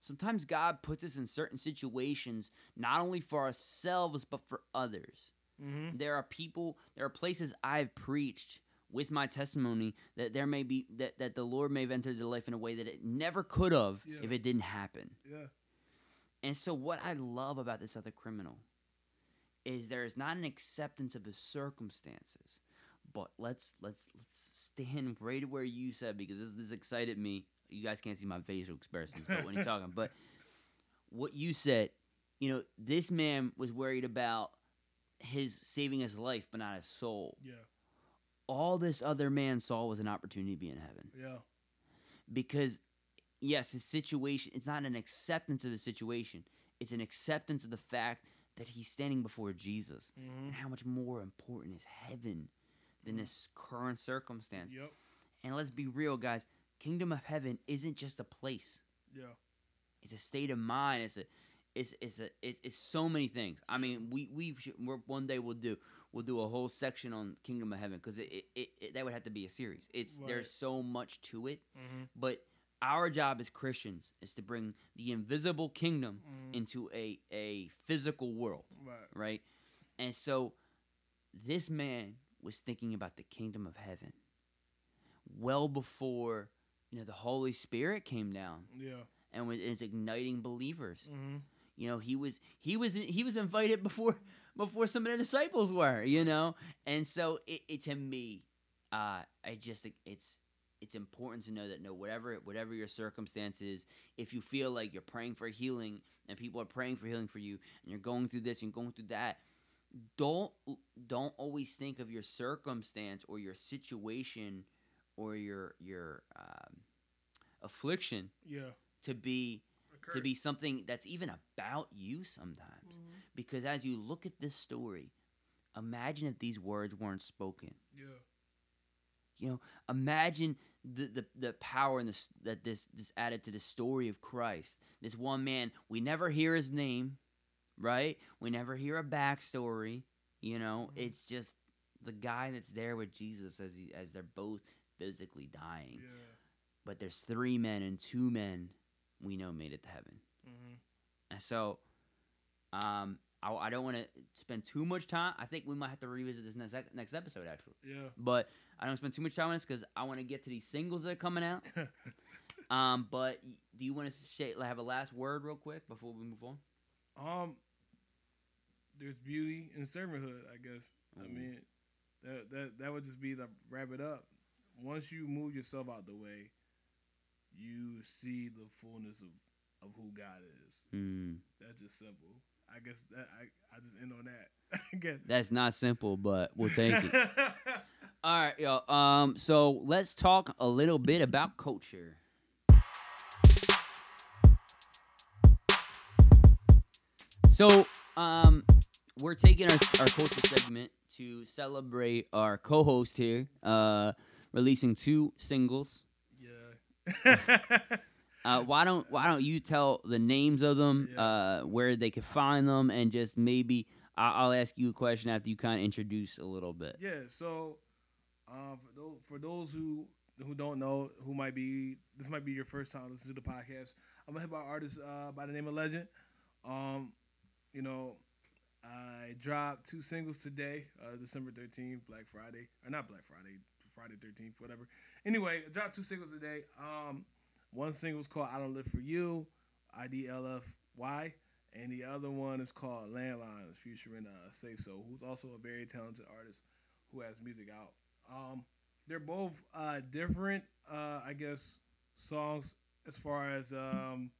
Speaker 1: Sometimes God puts us in certain situations not only for ourselves but for others.
Speaker 2: mm-hmm.
Speaker 1: There are people, there are places I've preached with my testimony that there may be that, that the Lord may have entered their life in a way that it never could have
Speaker 2: Yeah.
Speaker 1: if it didn't happen.
Speaker 2: yeah
Speaker 1: And so what I love about this other criminal is there is not an acceptance of the circumstances. But let's let's let's stand right where you said because this this excited me. You guys can't see my facial expressions, but when you're talking, but what you said, you know, this man was worried about his saving his life, but not his soul.
Speaker 2: yeah
Speaker 1: All this other man saw was an opportunity to be in heaven
Speaker 2: yeah
Speaker 1: because yes his situation it's not an acceptance of the situation it's an acceptance of the fact that he's standing before jesus
Speaker 2: mm-hmm.
Speaker 1: and how much more important is heaven than this current circumstance.
Speaker 2: Yep.
Speaker 1: And let's be real, guys. Kingdom of heaven isn't just a place.
Speaker 2: Yeah.
Speaker 1: It's a state of mind. It's a, it's it's a it's, it's so many things. I mean, we we should, we're, one day we'll do we'll do a whole section on Kingdom of Heaven because it, it, it, it that would have to be a series. It's
Speaker 2: Right.
Speaker 1: there's so much to it,
Speaker 2: Mm-hmm.
Speaker 1: but our job as Christians is to bring the invisible kingdom
Speaker 2: Mm-hmm.
Speaker 1: into a a physical world,
Speaker 2: Right.
Speaker 1: right? And so this man was thinking about the kingdom of heaven well before you know the Holy Spirit came down
Speaker 2: Yeah.
Speaker 1: and was is igniting believers.
Speaker 2: Mm-hmm.
Speaker 1: You know, he was he was he was invited before before some of the disciples were. You know, and so it, it to me, uh, I just it's it's important to know that no whatever whatever your circumstances, if you feel like you're praying for healing and people are praying for healing for you, and you're going through this and going through that, don't don't always think of your circumstance or your situation or your your um, affliction
Speaker 2: Yeah.
Speaker 1: to be to be something that's even about you sometimes.
Speaker 2: Mhm.
Speaker 1: Because as you look at this story, imagine if these words weren't spoken.
Speaker 2: Yeah.
Speaker 1: You know, imagine the the, the power and this that this this added to the story of Christ. This one man, we never hear his name, right? We never hear a backstory. You know,
Speaker 2: Mhm.
Speaker 1: it's just the guy that's there with Jesus as he, as they're both physically dying.
Speaker 2: Yeah.
Speaker 1: But there's three men and two men we know made it to heaven.
Speaker 2: Mm-hmm.
Speaker 1: And so, um, I, I don't want to spend too much time. I think we might have to revisit this next next episode actually.
Speaker 2: Yeah.
Speaker 1: But I don't spend too much time on this because I want to get to these singles that are coming out. Um, but do you want to say, have a last word real quick before we move on?
Speaker 2: um. There's beauty in servanthood, I guess. I mean, that that that would just be the wrap it up. Once you move yourself out the way, you see the fullness of, of who God is.
Speaker 1: Hmm.
Speaker 2: That's just simple. I guess that I, I just end on that. I guess.
Speaker 1: That's not simple, but we'll take it. All right, yo. Um, so let's talk a little bit about culture. So, um, we're taking our our culture segment to celebrate our co-host here, uh, releasing two singles.
Speaker 2: yeah.
Speaker 1: Uh, why don't Why don't you tell the names of them,
Speaker 2: Yeah.
Speaker 1: uh, where they can find them, and just maybe I- I'll ask you a question after you kind of introduce a little bit.
Speaker 2: Yeah, so uh, for those for those who who don't know, who might be this might be your first time listening to the podcast. I'm a hip hop artist uh, by the name of Legend. Um, you know, I dropped two singles today, uh, December 13th, Black Friday, or not Black Friday, Friday 13th, whatever. Anyway, I dropped two singles today. Um, one single is called "I Don't Live for You," I D L F Y, and the other one is called Landlines, featuring uh, Say So, who's also a very talented artist who has music out. Um, they're both uh, different, uh, I guess, songs as far as um,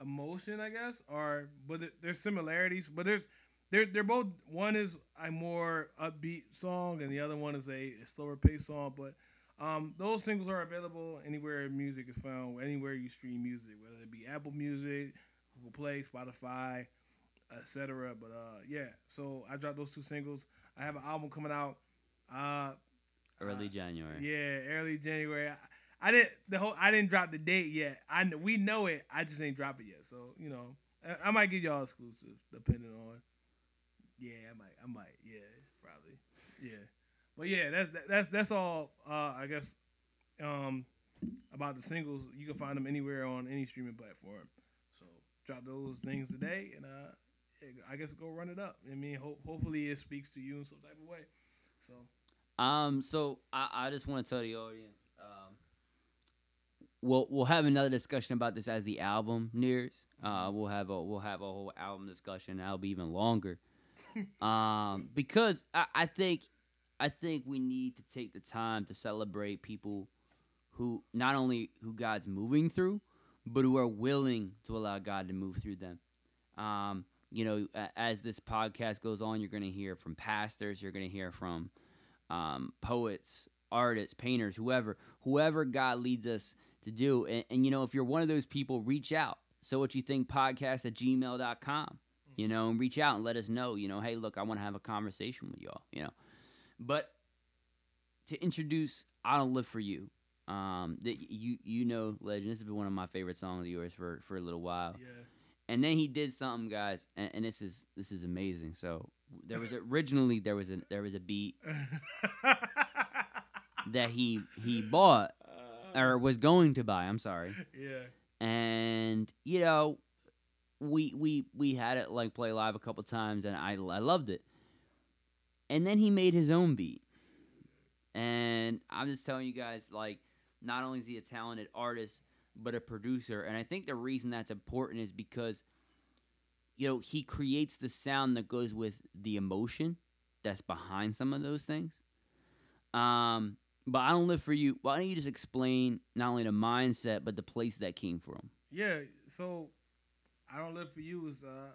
Speaker 2: emotion, I guess, or but there's similarities, but there's they're they're both one is a more upbeat song and the other one is a, slower paced song, but um, those singles are available anywhere music is found, anywhere you stream music, whether it be Apple Music, Google Play, Spotify, etc. But uh, yeah, so I dropped those two singles. I have an album coming out. Uh,
Speaker 1: Early
Speaker 2: uh,
Speaker 1: January.
Speaker 2: yeah, early January. I, I didn't the whole. I didn't drop the date yet. I we know it. I just ain't drop it yet. So you know, I, I might give y'all exclusives depending on. Yeah, I might. I might. Yeah, probably. Yeah, but yeah, that's that's that's all. Uh, I guess. Um, about the singles, you can find them anywhere on any streaming platform. So drop those things today, and uh, yeah, I guess go run it up. I mean, ho- hopefully it speaks to you in some type of way. So
Speaker 1: Um, so I, I just want to tell the audience, um, we'll we'll have another discussion about this as the album nears. Uh, we'll have a we'll have a whole album discussion. That'll be even longer. um, because I, I think I think we need to take the time to celebrate people who not only who God's moving through, but who are willing to allow God to move through them. Um, you know, as this podcast goes on, you're going to hear from pastors, you're going to hear from um, poets, artists, painters, whoever, whoever God leads us to do. And, and, you know, if you're one of those people, reach out. So what you think podcast at gmail.com, you know, and reach out and let us know, you know, hey, look, I want to have a conversation with y'all, you know. But to introduce "I Don't Live for You." Um, that you you know, legend. This has been one of my favorite songs of yours for for a little while.
Speaker 2: Yeah.
Speaker 1: And then he did something, guys, and, and this is this is amazing. So there was originally there was a there was a beat that he he bought or was going to buy. I'm sorry,
Speaker 2: yeah.
Speaker 1: and you know, we we we had it like play live a couple times, and I I loved it. And then he made his own beat, and I'm just telling you guys, like, not only is he a talented artist, but a producer, and I think the reason that's important is because, you know, he creates the sound that goes with the emotion that's behind some of those things. Um, but I don't live for you. Why don't you just explain not only the mindset but the place that came from?
Speaker 2: Yeah, so I don't live for you is uh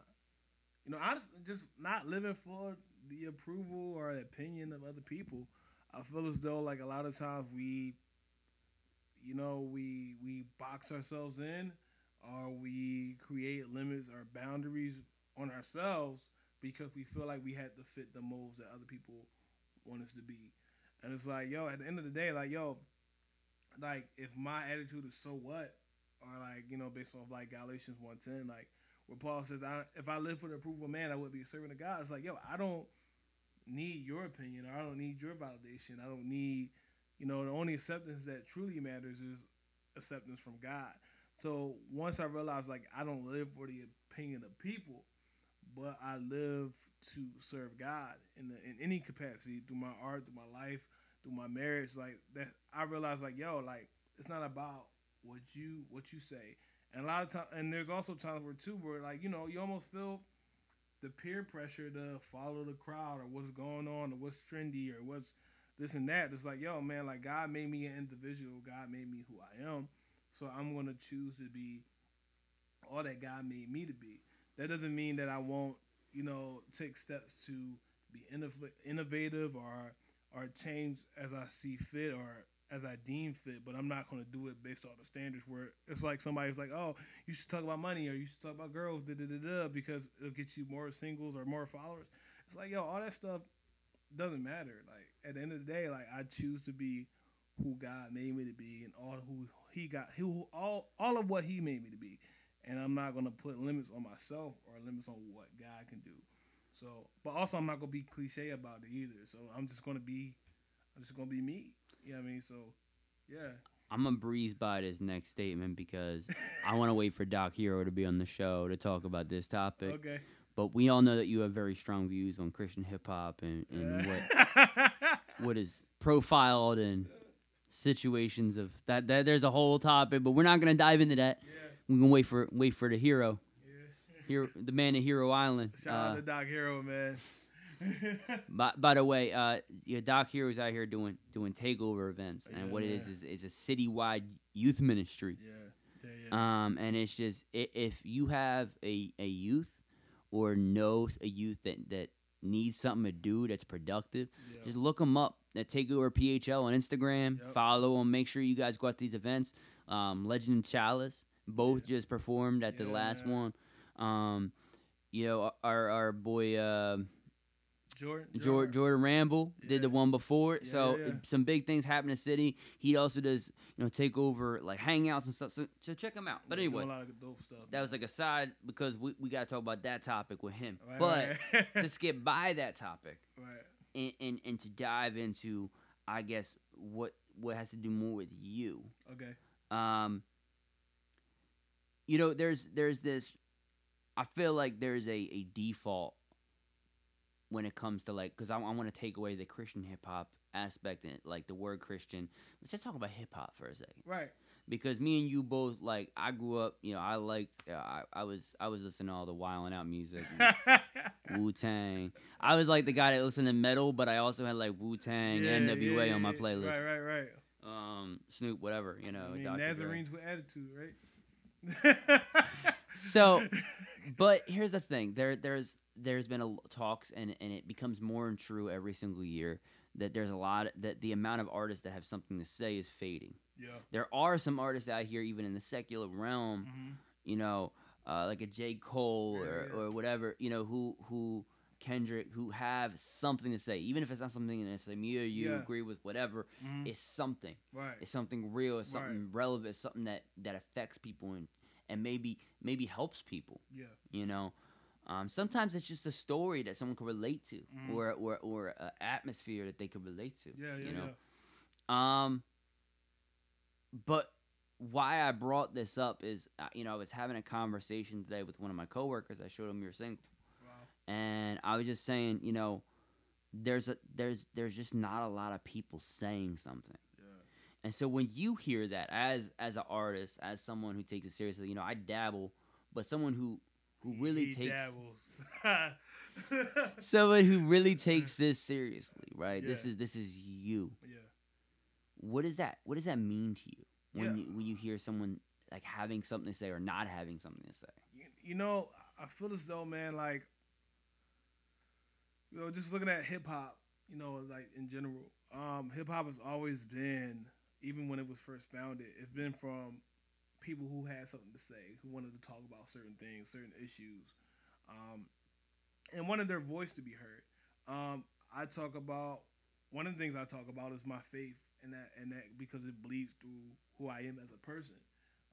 Speaker 2: you know, just, just not living for the approval or opinion of other people. I feel as though like a lot of times we you know, we we box ourselves in or we create limits or boundaries on ourselves because we feel like we had to fit the molds that other people want us to be. And it's like, yo, at the end of the day, like, yo, like if my attitude is so what, or like you know, based off like Galatians one ten, like where Paul says, I, if I live for the approval of man, I would be a servant of God. It's like, yo, I don't need your opinion, or I don't need your validation. I don't need, you know, the only acceptance that truly matters is acceptance from God. So once I realized, like, I don't live for the opinion of people, but I live to serve God in the, in any capacity through my art, through my life, through my marriage. Like that, I realized, like, yo, like it's not about what you what you say. And a lot of times, and there's also times where too, where like you know, you almost feel the peer pressure to follow the crowd or what's going on or what's trendy or what's this and that. It's like, yo, man, like God made me an individual. God made me who I am. So I'm gonna choose to be all that God made me to be. That doesn't mean that I won't, you know, take steps to be innov- innovative or or change as I see fit or as I deem fit, but I'm not going to do it based on the standards where it's like somebody's like, oh, you should talk about money or you should talk about girls, da da da da, because it'll get you more singles or more followers. It's like, yo, all that stuff doesn't matter. Like at the end of the day, like I choose to be who God made me to be and all who He got, who all all of what He made me to be, and I'm not going to put limits on myself or limits on what God can do. So, but also I'm not gonna be cliche about it either. So I'm just gonna be, I'm just gonna be me. You know what I mean? So, yeah.
Speaker 1: I'm gonna breeze by this next statement because I want to wait for Doc Hero to be on the show to talk about this topic.
Speaker 2: Okay.
Speaker 1: But we all know that you have very strong views on Christian hip hop and, and what
Speaker 2: what?
Speaker 1: is profiled and situations of that, that. There's a whole topic, but we're not gonna dive into that.
Speaker 2: yeah.
Speaker 1: We're gonna wait for wait for the hero,
Speaker 2: Yeah.
Speaker 1: hero, the man at Hero Island.
Speaker 2: Shout
Speaker 1: Uh,
Speaker 2: out to Doc Hero, man.
Speaker 1: By, by the way, uh, yeah, Doc Hero's out here doing doing takeover events, and
Speaker 2: Yeah,
Speaker 1: what it is
Speaker 2: man.
Speaker 1: is is a citywide youth ministry.
Speaker 2: yeah. Yeah. Yeah.
Speaker 1: Um, and it's just i- if you have a, a youth or know a youth that that needs something to do that's productive,
Speaker 2: yeah.
Speaker 1: just look them up at Takeover PHL on Instagram.
Speaker 2: Yep.
Speaker 1: Follow them. Make sure you guys go out to these events. Um, Legend and Chalice both just performed at the last one. Um, you know our our boy. um
Speaker 2: Jordan.
Speaker 1: Jordan, Jordan Ramble did the one before,
Speaker 2: Yeah,
Speaker 1: so
Speaker 2: yeah.
Speaker 1: some big things happen in the city. He also does, you know, take over like hangouts and stuff. So, so check him out. But
Speaker 2: Yeah,
Speaker 1: anyway,
Speaker 2: a lot of dope stuff.
Speaker 1: that was like a side because we, we got to talk about that topic with him.
Speaker 2: Right,
Speaker 1: but
Speaker 2: right.
Speaker 1: to skip by that topic
Speaker 2: right.
Speaker 1: and, and and to dive into, I guess what what has to do more with you.
Speaker 2: Okay.
Speaker 1: Um, you know, there's there's this. I feel like there's a, a default when it comes to like because I, I want to take away the Christian hip hop aspect and like the word Christian. Let's just talk about hip hop for a second
Speaker 2: Right.
Speaker 1: because me and you both like I grew up. You know, I liked. Uh, I I was I was listening to all the Wild 'N Out music. Wu Tang. I was like the guy that listened to metal, but I also had like Wu Tang,
Speaker 2: Yeah,
Speaker 1: NWA
Speaker 2: yeah,
Speaker 1: on my playlist.
Speaker 2: Right. Right. Right.
Speaker 1: Um, Snoop, whatever you know.
Speaker 2: I mean, Nazarenes with attitude, right?
Speaker 1: So, but here's the thing: there, there's, there's been a talks, and and it becomes more and true every single year that there's a lot that the amount of artists that have something to say is fading.
Speaker 2: yeah.
Speaker 1: There are some artists out here, even in the secular realm,
Speaker 2: hmm
Speaker 1: you know, uh, like a J. Cole
Speaker 2: Yeah,
Speaker 1: or,
Speaker 2: yeah.
Speaker 1: or whatever, you know, who who Kendrick who have something to say, even if it's not something that say me or you
Speaker 2: Yeah.
Speaker 1: agree with, whatever.
Speaker 2: Mhm.
Speaker 1: It's something.
Speaker 2: right.
Speaker 1: It's something real. It's something
Speaker 2: Right.
Speaker 1: relevant. It's something that that affects people and and maybe maybe helps people.
Speaker 2: yeah.
Speaker 1: You know, um, sometimes it's just a story that someone can relate to,
Speaker 2: Mhm.
Speaker 1: or or or an atmosphere that they could relate to.
Speaker 2: Yeah. Yeah.
Speaker 1: you know.
Speaker 2: yeah.
Speaker 1: Um, but why I brought this up is, uh, you know, I was having a conversation today with one of my coworkers. I showed him you're single,
Speaker 2: Wow.
Speaker 1: and I was just saying, you know, there's a there's there's just not a lot of people saying something.
Speaker 2: Yeah.
Speaker 1: And so when you hear that as as an artist, as someone who takes it seriously, you know, I dabble, but someone who who really
Speaker 2: he
Speaker 1: takes
Speaker 2: dabbles.
Speaker 1: someone who really takes this seriously, right? This is this is you.
Speaker 2: yeah.
Speaker 1: What does that what does that mean to you when
Speaker 2: Yeah.
Speaker 1: you when you hear someone like having something to say or not having something to say?
Speaker 2: You, you know, I feel as though, man, like, you know, just looking at hip hop, you know, like in general, um, hip hop has always been, even when it was first founded, it's been from people who had something to say, who wanted to talk about certain things, certain issues, um, and wanted their voice to be heard. Um, I talk about one of the things I talk about is my faith, and that and that because it bleeds through who I am as a person.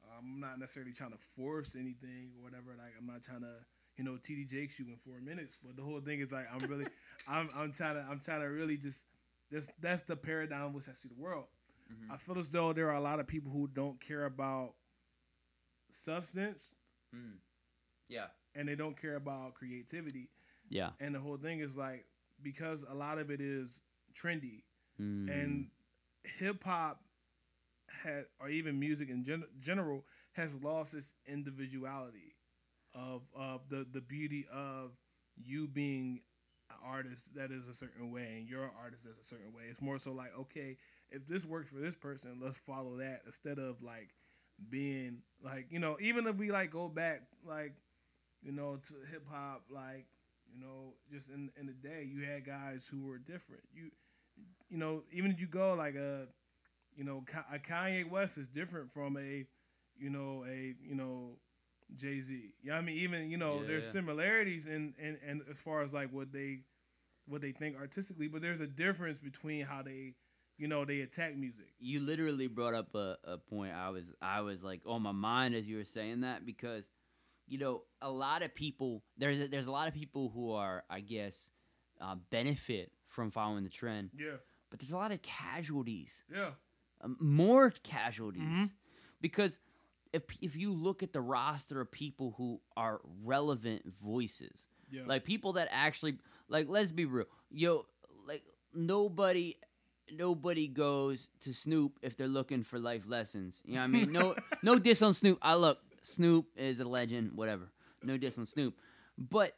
Speaker 2: Um, I'm not necessarily trying to force anything or whatever. Like I'm not trying to, you know, TD Jakes you in four minutes. But the whole thing is like I'm really, I'm I'm trying to I'm trying to really just that's that's the paradigm which I see the world.
Speaker 1: Mm-hmm.
Speaker 2: I feel as though there are a lot of people who don't care about substance
Speaker 1: Mm. Yeah.
Speaker 2: and they don't care about creativity.
Speaker 1: Yeah.
Speaker 2: And the whole thing is like because a lot of it is trendy
Speaker 1: Mm.
Speaker 2: and hip hop had or even music in gen- general has lost its individuality of of the the beauty of you being an artist that is a certain way and you're an artist that's a certain way it's more so like okay if this works for this person let's follow that instead of like being like you know even if we like go back like you know to hip hop like you know just in in the day you had guys who were different you you know, even if you go like a, you know, a uh, Kanye West is different from a, you know, a you know, Jay Z. You know I mean? Even you know,
Speaker 1: Yeah,
Speaker 2: there's
Speaker 1: yeah.
Speaker 2: similarities in, in in as far as like what they, what they think artistically, but there's a difference between how they, you know, they attack music.
Speaker 1: you literally brought up a, a point I was I was like on my mind as you were saying that because you know a lot of people there's a, there's a lot of people who are I guess uh, benefit from following the trend
Speaker 2: Yeah,
Speaker 1: but there's a lot of casualties
Speaker 2: yeah,
Speaker 1: um, more casualties
Speaker 2: Mhm.
Speaker 1: because if if you look at the roster of people who are relevant voices
Speaker 2: yeah.
Speaker 1: like people that actually like let's be real yo like nobody nobody goes to snoop if they're looking for life lessons you know what i mean no no diss on snoop i look snoop is a legend whatever no diss on snoop but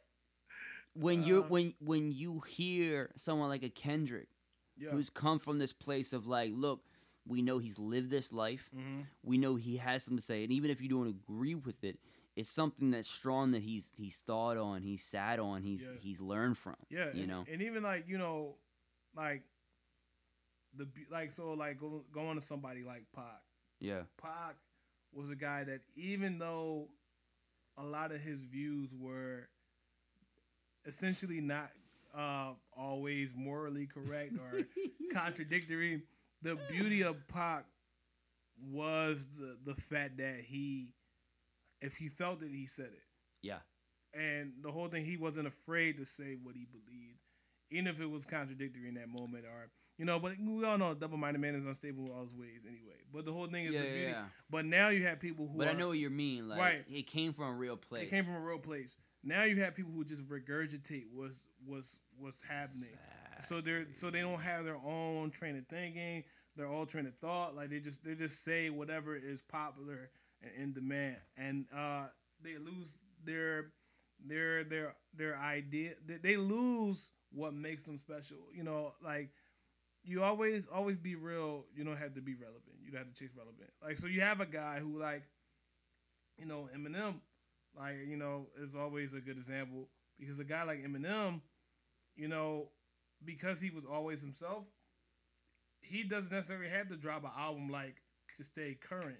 Speaker 1: when you
Speaker 2: Uh.
Speaker 1: when when you hear someone like a kendrick
Speaker 2: yeah.
Speaker 1: who's come from this place of like look we know he's lived this life
Speaker 2: hmm
Speaker 1: we know he has something to say, and even if you don't agree with it, it's something that's strong that he's he's thought on, he's sat on, he's
Speaker 2: Yeah.
Speaker 1: he's learned from.
Speaker 2: Yeah,
Speaker 1: you
Speaker 2: and,
Speaker 1: know.
Speaker 2: and even like you know, like the like so like go, going to somebody like Pac.
Speaker 1: Yeah,
Speaker 2: Pac was a guy that even though a lot of his views were essentially not uh, always morally correct or contradictory, the beauty of Pac was the the fact that he, if he felt it, he said it.
Speaker 1: Yeah.
Speaker 2: And the whole thing, he wasn't afraid to say what he believed, even if it was contradictory in that moment, or you know. But we all know a double-minded man is unstable in all his ways, anyway. But the whole thing is
Speaker 1: yeah,
Speaker 2: the beauty.
Speaker 1: yeah.
Speaker 2: But now you have people who
Speaker 1: But I know what you mean. Like,
Speaker 2: Right.
Speaker 1: it came from a real place.
Speaker 2: it came from a real place. Now you have people who just regurgitate what's what's what's happening. So they're so they don't have their own train of thinking, their own train of thought. Like they just they just say whatever is popular and in demand, and uh, they lose their their their their idea. They lose what makes them special. You know, like you always always be real. You don't have to be relevant. You don't have to chase relevant. Like so, you have a guy who like, you know, Eminem, like you know, is always a good example because a guy like Eminem, you know, because he was always himself, he doesn't necessarily have to drop an album like to stay current.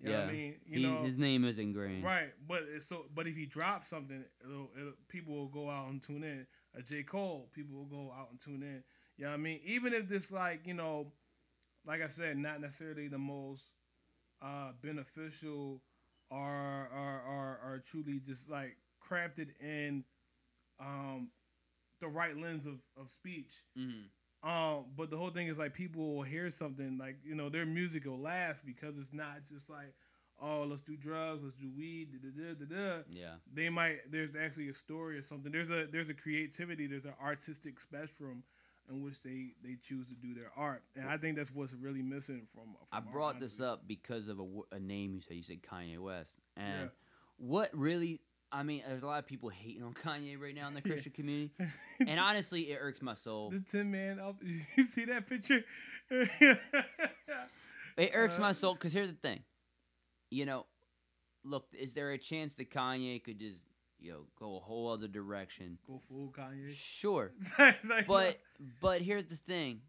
Speaker 2: You know
Speaker 1: yeah,
Speaker 2: I mean? You
Speaker 1: he,
Speaker 2: know,
Speaker 1: his name is ingrained.
Speaker 2: right? But it's so, but if he drops something, it'll, it'll, people will go out and tune in. A J Cole, people will go out and tune in. You know what I mean? Even if this, like, you know, like I said, not necessarily the most uh, beneficial or, or, or, or truly just like crafted in um, the right lens of, of speech.
Speaker 1: hmm
Speaker 2: Um, but the whole thing is like people will hear something like you know their music will last because it's not just like oh let's do drugs let's do weed da, da, da, da, da.
Speaker 1: Yeah.
Speaker 2: they might there's actually a story or something there's a there's a creativity there's an artistic spectrum in which they they choose to do their art and I think that's what's really missing from.
Speaker 1: I
Speaker 2: from our
Speaker 1: brought this up because of a, a name you said. You said Kanye West, and
Speaker 2: Yeah.
Speaker 1: what really, I mean, there's a lot of people hating on Kanye right now in the Christian community, and honestly, it irks my soul.
Speaker 2: the Tin Man up. You see that picture?
Speaker 1: It irks
Speaker 2: Uh,
Speaker 1: my soul because here's the thing, you know, look, is there a chance that Kanye could just, you know, go a whole other direction?
Speaker 2: Go full Kanye.
Speaker 1: Sure,
Speaker 2: like,
Speaker 1: but but here's the thing,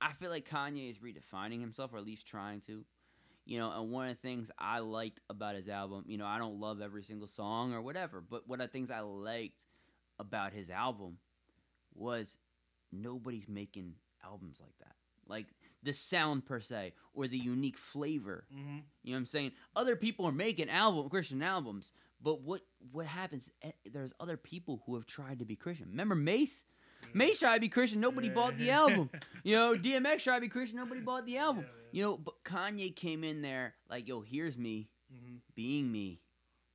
Speaker 1: I feel like Kanye is redefining himself, or at least trying to. You know, and one of the things I liked about his album, you know, I don't love every single song or whatever, but one of the things I liked about his album was nobody's making albums like that. Like the sound per se or the unique flavor.
Speaker 2: Mhm.
Speaker 1: You know what I'm saying? Other people are making album Christian albums, but what what happens? eh, There's other people who have tried to be Christian. Remember Mase? Mase tried to be Christian. Nobody bought the album. You know, DMX tried to be Christian. Nobody bought the album.
Speaker 2: Yeah, yeah.
Speaker 1: You know, but Kanye came in there like, yo, here's me
Speaker 2: Mhm.
Speaker 1: being me,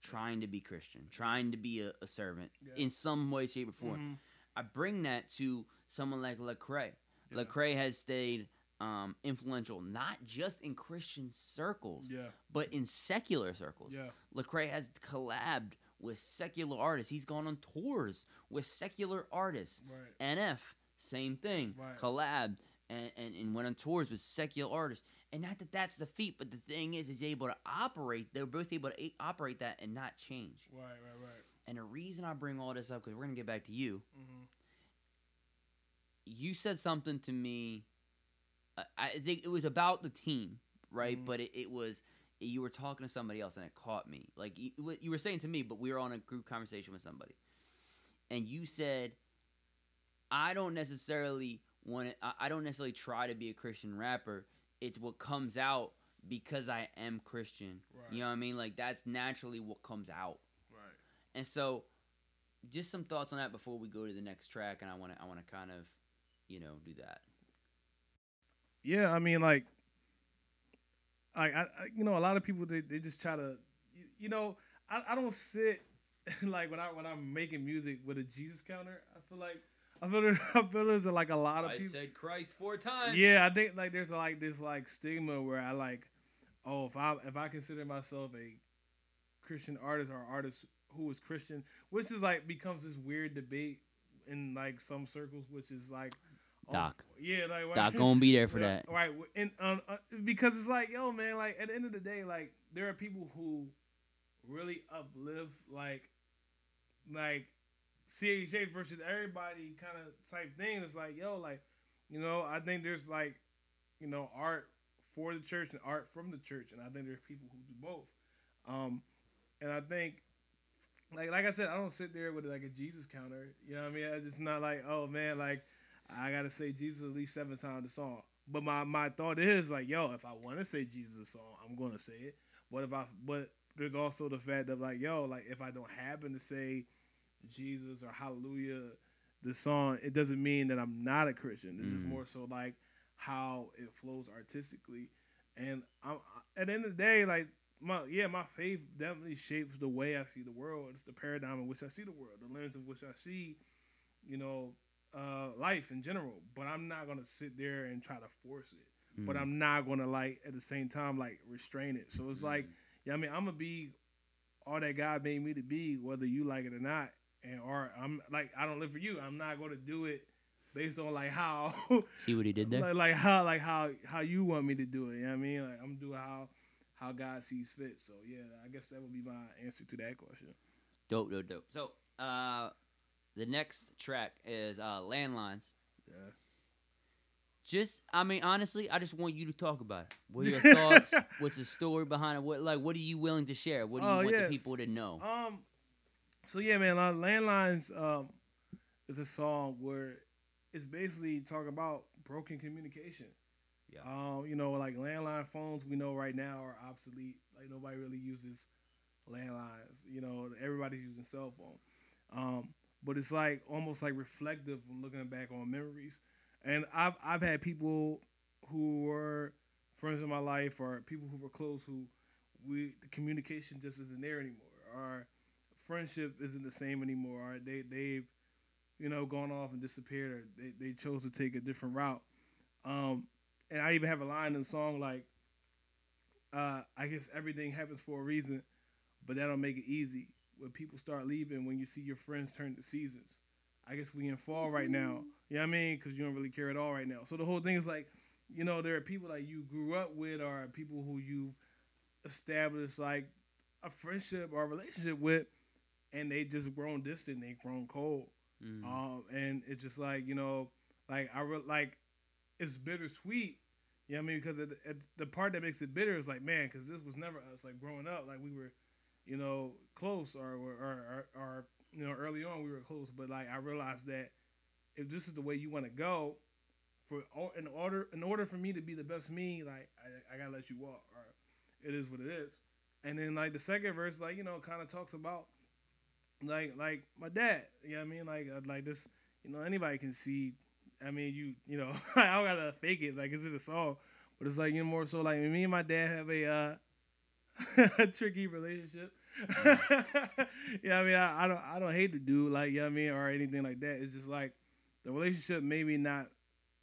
Speaker 1: trying to be Christian, trying to be a, a servant
Speaker 2: Yeah.
Speaker 1: in some way, shape, or form.
Speaker 2: Mhm.
Speaker 1: I bring that to someone like Lecrae.
Speaker 2: Yeah.
Speaker 1: Lecrae has stayed um, influential not just in Christian circles,
Speaker 2: Yeah.
Speaker 1: but in secular circles.
Speaker 2: Yeah.
Speaker 1: Lecrae has collabed with secular artists. He's gone on tours with secular artists.
Speaker 2: Right.
Speaker 1: NF, same thing,
Speaker 2: Right.
Speaker 1: collabed and, and, and went on tours with secular artists. And not that that's the feat, but the thing is, he's able to operate. They're both able to a- operate that and not change.
Speaker 2: Right. Right. Right.
Speaker 1: And the reason I bring all this up, because we're gonna get back to you.
Speaker 2: Mhm.
Speaker 1: You said something to me. I, I think it was about the team, right?
Speaker 2: Mhm.
Speaker 1: But it, it was you were talking to somebody else, and it caught me. Like you, you were saying to me, but we were on a group conversation with somebody, and you said, "I don't necessarily want to. I, I don't necessarily try to be a Christian rapper. It's what comes out because I am Christian.
Speaker 2: Right.
Speaker 1: You know what I mean? Like that's naturally what comes out."
Speaker 2: Right.
Speaker 1: And so, just some thoughts on that before we go to the next track, and I want to I want to kind of, you know, do that.
Speaker 2: Yeah, I mean, like, like I, I you know, a lot of people they, they just try to, you, you know, I, I don't sit like when I when I'm making music with a Jesus counter. I feel like I feel I feel there's like a lot of people.
Speaker 1: I said Christ four times.
Speaker 2: Yeah, I think like there's like this like stigma where I like, oh, if I if I consider myself a Christian artist or artist who is Christian, which is like becomes this weird debate in like some circles, which is like. Oh,
Speaker 1: Doc.
Speaker 2: yeah, like
Speaker 1: Doc gonna be there for that.
Speaker 2: Right, and um, uh, because it's like, yo, man, like at the end of the day, like there are people who really uplift, like, like CHH versus everybody kind of type thing. It's like, yo, like, you know, I think there's like, you know, art for the church and art from the church, and I think there's people who do both. Um, and I think. Like, like I said, I don't sit there with like a Jesus counter. You know what I mean? It's just not like, oh man, like I gotta say Jesus at least seven times the song. But my, my thought is like, yo, if I want to say Jesus song, I'm gonna say it. But if I but there's also the fact of like, yo, like if I don't happen to say Jesus or Hallelujah, the song, it doesn't mean that I'm not a Christian. It's just
Speaker 1: Mm.
Speaker 2: more so like how it flows artistically. And I'm, at the end of the day, like my yeah, my faith definitely shapes the way I see the world. It's the paradigm in which I see the world, the lens in which I see, you know, uh, life in general. But I'm not gonna sit there and try to force it. But
Speaker 1: Mm.
Speaker 2: I'm not gonna like at the same time like restrain it. So it's like,
Speaker 1: Mm.
Speaker 2: yeah, I mean, I'm gonna be all that God made me to be, whether you like it or not. And or I'm like, I don't live for you. I'm not gonna do it based on like how,
Speaker 1: See what he did there?
Speaker 2: like, like how, like how how you want me to do it. You know what I mean? Like I'm doing how how God sees fit. So yeah, I guess that would be my answer to that question.
Speaker 1: Dope, dope, dope. So, uh, the next track is uh, Landlines.
Speaker 2: Yeah.
Speaker 1: Just, I mean, honestly, I just want you to talk about it. What are your thoughts? What's the story behind it? What, like, what are you willing to share? What do you
Speaker 2: Oh,
Speaker 1: want
Speaker 2: yes.
Speaker 1: the people to know?
Speaker 2: Um, so yeah, man, uh, landlines um is a song where it's basically talking about broken communication.
Speaker 1: Yeah.
Speaker 2: Um, you know, like landline phones we know right now are obsolete. Like nobody really uses landlines. You know, everybody's using cell phone. Um, but it's like almost like reflective when looking back on memories. And I've I've had people who were friends in my life or people who were close who we the communication just isn't there anymore. Our friendship isn't the same anymore. Or they they've you know gone off and disappeared or they, they chose to take a different route. Um, and I even have a line in the song like uh, I guess everything happens for a reason, but that don't make it easy. When people start leaving, when you see your friends turn to seasons, I guess we in fall right now. You know what I mean? Because you don't really care at all right now. So the whole thing is like, you know, there are people that you grew up with, or people who you established like a friendship or a relationship with, and they just grown distant, they grown cold.
Speaker 1: Mm.
Speaker 2: Um, and it's just like you know, like I re- like it's bittersweet. You know what I mean? Because at the, at the part that makes it bitter is like, man, because this was never us. Like growing up, like we were, you know, close, or or, or or you know, early on we were close. But like I realized that if this is the way you want to go, for in order in order for me to be the best me, like I, I gotta let you walk, or it is what it is. And then like the second verse, like you know, kind of talks about like like my dad. You know what I mean? Like uh, like this, you know, anybody can see. I mean, you you know, I don't gotta fake it like it's in a song, but it's like you know more so like me and my dad have a uh tricky relationship. yeah, I mean, I, I don't I don't hate the dude like you know what I mean or anything like that. It's just like the relationship maybe not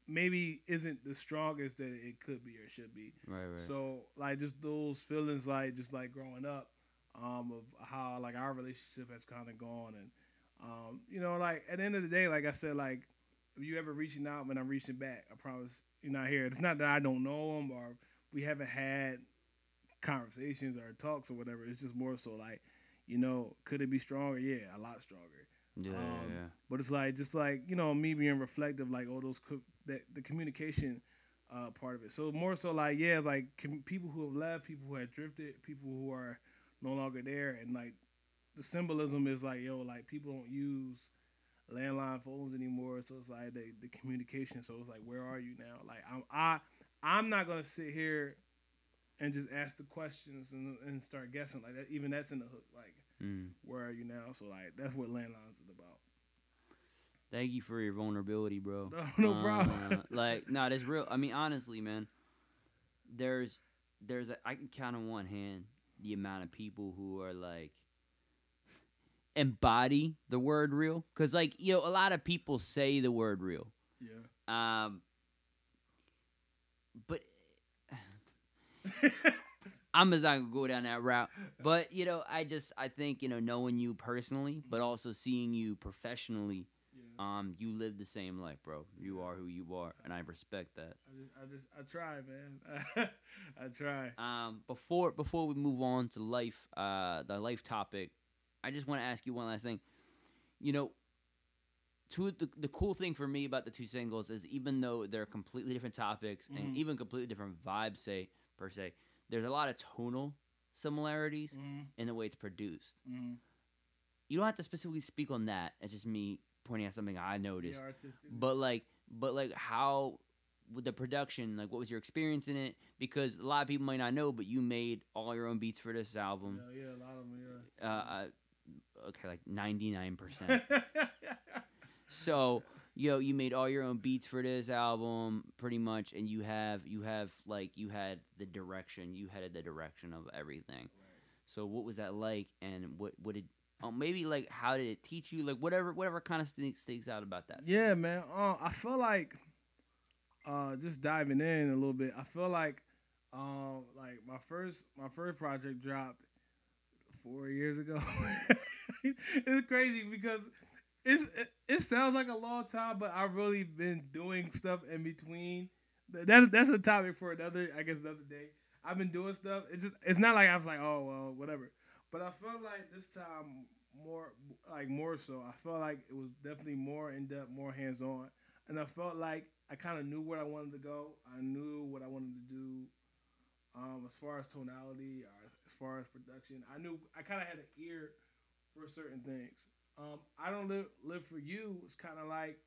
Speaker 2: maybe isn't the strongest that it could be or should be.
Speaker 1: Right, right.
Speaker 2: So like just those feelings like just like growing up, um, of how like our relationship has kind of gone and um, you know, like at the end of the day, like I said, like if you ever reaching out when I'm reaching back, I promise you're not here. It's not that I don't know them or we haven't had conversations or talks or whatever. It's just more so like, you know, could it be stronger? Yeah, a lot stronger.
Speaker 1: yeah,
Speaker 2: um,
Speaker 1: yeah.
Speaker 2: But it's like just like you know me being reflective, like all those co- that the communication uh, part of it. So more so like yeah, like com- people who have left, people who have drifted, people who are no longer there, and like the symbolism is like yo, like people don't use landline phones anymore. So it's like the the communication. So it's like where are you now? Like I'm I I'm not gonna sit here and just ask the questions and and start guessing like that. Even that's in the hook. Like
Speaker 1: Mm.
Speaker 2: where are you now? So like that's what landlines is about.
Speaker 1: Thank you for your vulnerability, bro.
Speaker 2: No, no problem.
Speaker 1: Uh, like, no, that's real. I mean, honestly, man, there's, there's, a, I can count on one hand the amount of people who are like embody the word real, because like you know, a lot of people say the word real,
Speaker 2: Yeah.
Speaker 1: um, but I'm just not gonna go down that route. But you know, I just I think you know knowing you personally, but also seeing you professionally
Speaker 2: yeah.
Speaker 1: um, you live the same life, bro. You are who you are, and I respect that.
Speaker 2: I just, I just, I try, man. I try.
Speaker 1: Um, before before we move on to life, uh, the life topic, I just want to ask you one last thing. You know, two the, the cool thing for me about the two singles is even though they're completely different topics
Speaker 2: Mhm.
Speaker 1: and even completely different vibes, say per se, there's a lot of tonal similarities
Speaker 2: Mm-hmm.
Speaker 1: in the way it's produced.
Speaker 2: Mm-hmm.
Speaker 1: You don't have to specifically speak on that. It's just me pointing out something I noticed. But like but like how with the production like what was your experience in it because a lot of people might not know but you made all your own beats for this album
Speaker 2: yeah, yeah, a lot of them.
Speaker 1: uh, uh okay like 99% so yo you made all your own beats for this album pretty much and you have you have like you had the direction you headed the direction of everything so what was that like and what what did oh, maybe like how did it teach you like whatever whatever kind of sticks, sticks out about that
Speaker 2: Yeah, man. Uh, I feel like uh, just diving in a little bit. I feel like um, like my first my first project dropped four years ago. it's crazy because it's it, it sounds like a long time, but I've really been doing stuff in between. That that's a topic for another, I guess, another day. I've been doing stuff. It's just it's not like I was like, oh well, whatever. But I felt like this time more like more so. I felt like it was definitely more in depth, more hands on, and I felt like I kind of knew where I wanted to go. I knew what I wanted to do, um, as far as tonality or as far as production. I knew I kind of had an ear for certain things. Um, I don't live live for you. It's kind of like,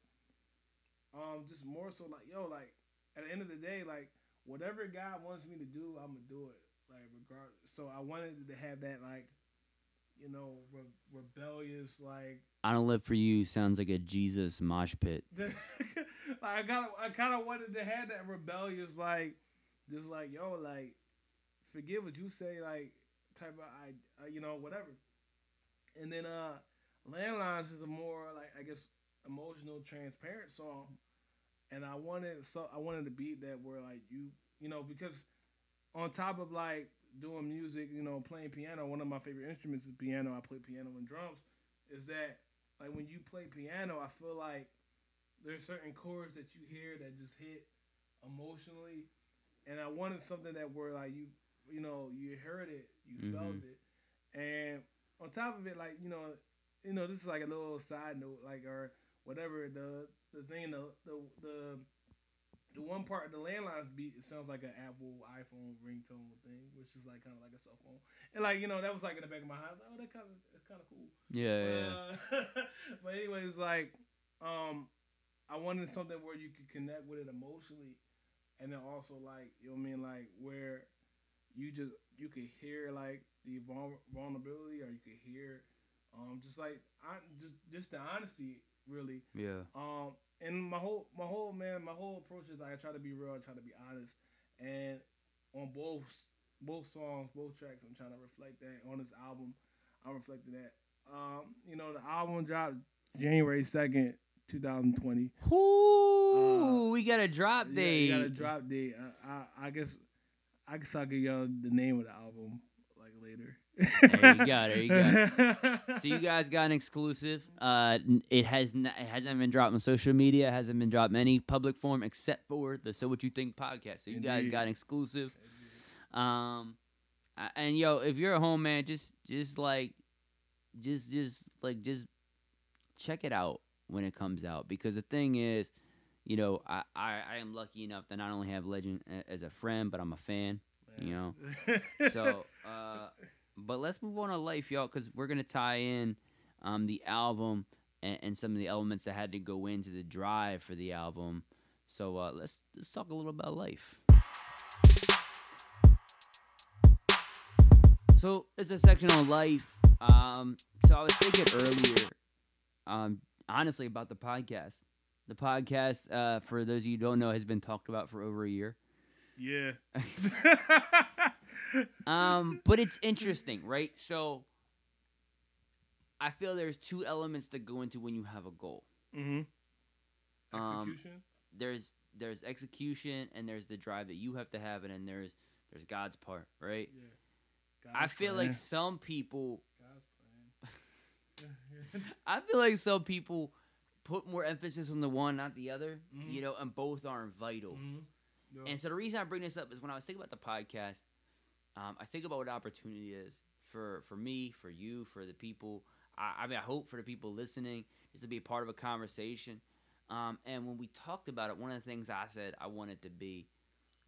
Speaker 2: um, just more so like yo, like at the end of the day, like whatever God wants me to do, I'm gonna do it. Like regardless. So I wanted to have that like, you know, re- rebellious like
Speaker 1: I don't live for you sounds like a Jesus mosh pit.
Speaker 2: like I kind of I kind of wanted to have that rebellious like just like yo like forget what you say like type of I uh, you know whatever and then uh landlines is a more like I guess emotional transparent song. And I wanted so I wanted to beat that where like you you know because on top of like doing music you know playing piano one of my favorite instruments is piano. I play piano and drums. Is that like when you play piano I feel like there's certain chords that you hear that just hit emotionally. And I wanted something that were like you you know you heard it you felt
Speaker 1: Mhm.
Speaker 2: it. And on top of it like you know you know this is like a little side note like or whatever the the thing the the the, the one part of the landlines beat it sounds like an Apple iPhone ringtone thing which is like kind of like a cell phone. And like you know that was like in the back of my house oh that kind of that's kind of cool.
Speaker 1: Yeah,
Speaker 2: uh, but anyways, like, um, I wanted something where you could connect with it emotionally, and then also like, you know what I mean, like where you just you could hear like the vulnerability, or you could hear, um, just like I just just the honesty, really.
Speaker 1: yeah.
Speaker 2: Um, and my whole my whole man, my whole approach is like I try to be real, I try to be honest, and on both both songs, both tracks, I'm trying to reflect that on this album. I'm reflecting that. Um, you know, the album dropped January second, 2020.
Speaker 1: Whoo, we got a drop
Speaker 2: Yeah,
Speaker 1: date.
Speaker 2: You got a drop date. I, I, I guess I guess I'll give y'all the name of the album like later.
Speaker 1: There you go, there you go. so you guys got an exclusive. Uh, it has n- it hasn't been dropped on social media. It hasn't been dropped in any public form except for the So What You Think podcast. So you guys got an exclusive. Um, a- and yo, if you're at home, man, just just like, just just like just check it out when it comes out because the thing is, you know, I I, I am lucky enough to not only have Legend as a friend, but I'm a fan. You know, so uh but let's move on to life y'all because we're gonna tie in um the album and, and some of the elements that had to go into the drive for the album. So uh let's let's talk a little about life. So it's a section on life. Um so i was thinking earlier um honestly about the podcast. The podcast uh for those of you who don't know has been talked about for over a year.
Speaker 2: Yeah.
Speaker 1: um, but it's interesting, right? So I feel there's two elements that go into when you have a goal.
Speaker 2: hmm
Speaker 1: Um,
Speaker 2: Execution.
Speaker 1: There's there's execution and there's the drive that you have to have, and then there's there's God's part, right?
Speaker 2: yeah.
Speaker 1: I feel
Speaker 2: plan.
Speaker 1: like some people,
Speaker 2: God's plan.
Speaker 1: I feel like some people put more emphasis on the one, not the other,
Speaker 2: Mhm.
Speaker 1: you know, and both aren't vital.
Speaker 2: Mhm. Yeah.
Speaker 1: And so the reason I bring this up is when I was thinking about the podcast, um, I think about what opportunity is for for me, for you, for the people. I, I mean, I hope for the people listening is to be a part of a conversation. Um, and when we talked about it, one of the things I said I wanted to be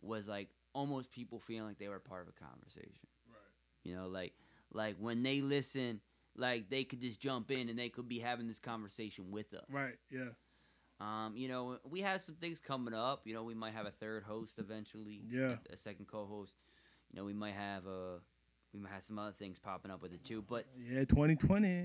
Speaker 1: was like almost people feeling like they were part of a conversation.
Speaker 2: right.
Speaker 1: You know, like like when they listen, like they could just jump in and they could be having this conversation with us.
Speaker 2: Right. Yeah.
Speaker 1: Um, you know, we have some things coming up. You know, we might have a third host eventually.
Speaker 2: Yeah.
Speaker 1: A second co-host. You know, we might have a, we might have some other things popping up with it too. But
Speaker 2: Yeah. 2020.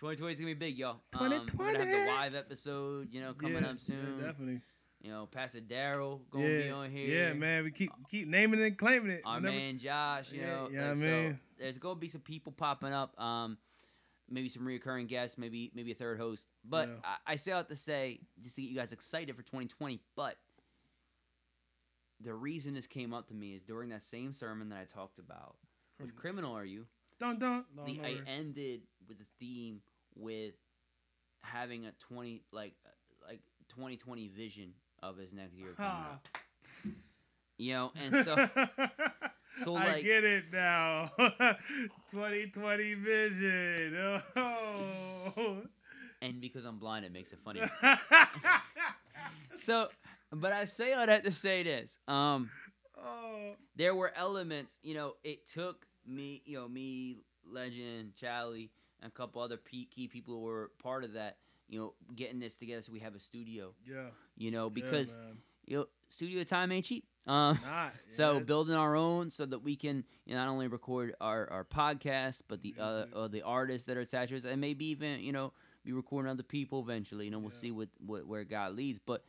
Speaker 1: 2020 is gonna be big, y'all. Um, we're gonna have the live episode. You know, coming
Speaker 2: Yeah,
Speaker 1: up soon.
Speaker 2: Yeah, definitely.
Speaker 1: you know, Pastor Daryl gonna
Speaker 2: yeah.
Speaker 1: be on here.
Speaker 2: Yeah, man. We keep keep naming it and claiming it.
Speaker 1: Our
Speaker 2: Whenever-
Speaker 1: man Josh. You know,
Speaker 2: yeah,
Speaker 1: like, so
Speaker 2: man.
Speaker 1: there's gonna be some people popping up. Um, maybe some reoccurring guests. Maybe maybe a third host. But. I, I say out to say just to get you guys excited for 2020. But the reason this came up to me is during that same sermon that I talked about. Which criminal are you?
Speaker 2: Dun dun. No,
Speaker 1: the, I ended with the theme with having a 20 like like 2020 vision of his next year coming
Speaker 2: Ha.
Speaker 1: up. You know, and so so,
Speaker 2: I get it now. 2020 vision. Oh.
Speaker 1: and because I'm blind, it makes it funny. so, but I say all that to say this. Um,
Speaker 2: Oh,
Speaker 1: there were elements. You know, it took me, you know, me, Legend, Charlie, and a couple other key people who were part of that. You know, getting this together so we have a studio.
Speaker 2: yeah.
Speaker 1: You know, because
Speaker 2: man.
Speaker 1: you know, studio time ain't cheap. Um,
Speaker 2: not.
Speaker 1: so
Speaker 2: yeah.
Speaker 1: building our own so that we can you know, not only record our, our podcast, but the uh,
Speaker 2: Yeah.
Speaker 1: uh, the artists that are attached to us, and maybe even you know be recording other people eventually. You know, we'll
Speaker 2: Yeah.
Speaker 1: see what, what where God leads. But.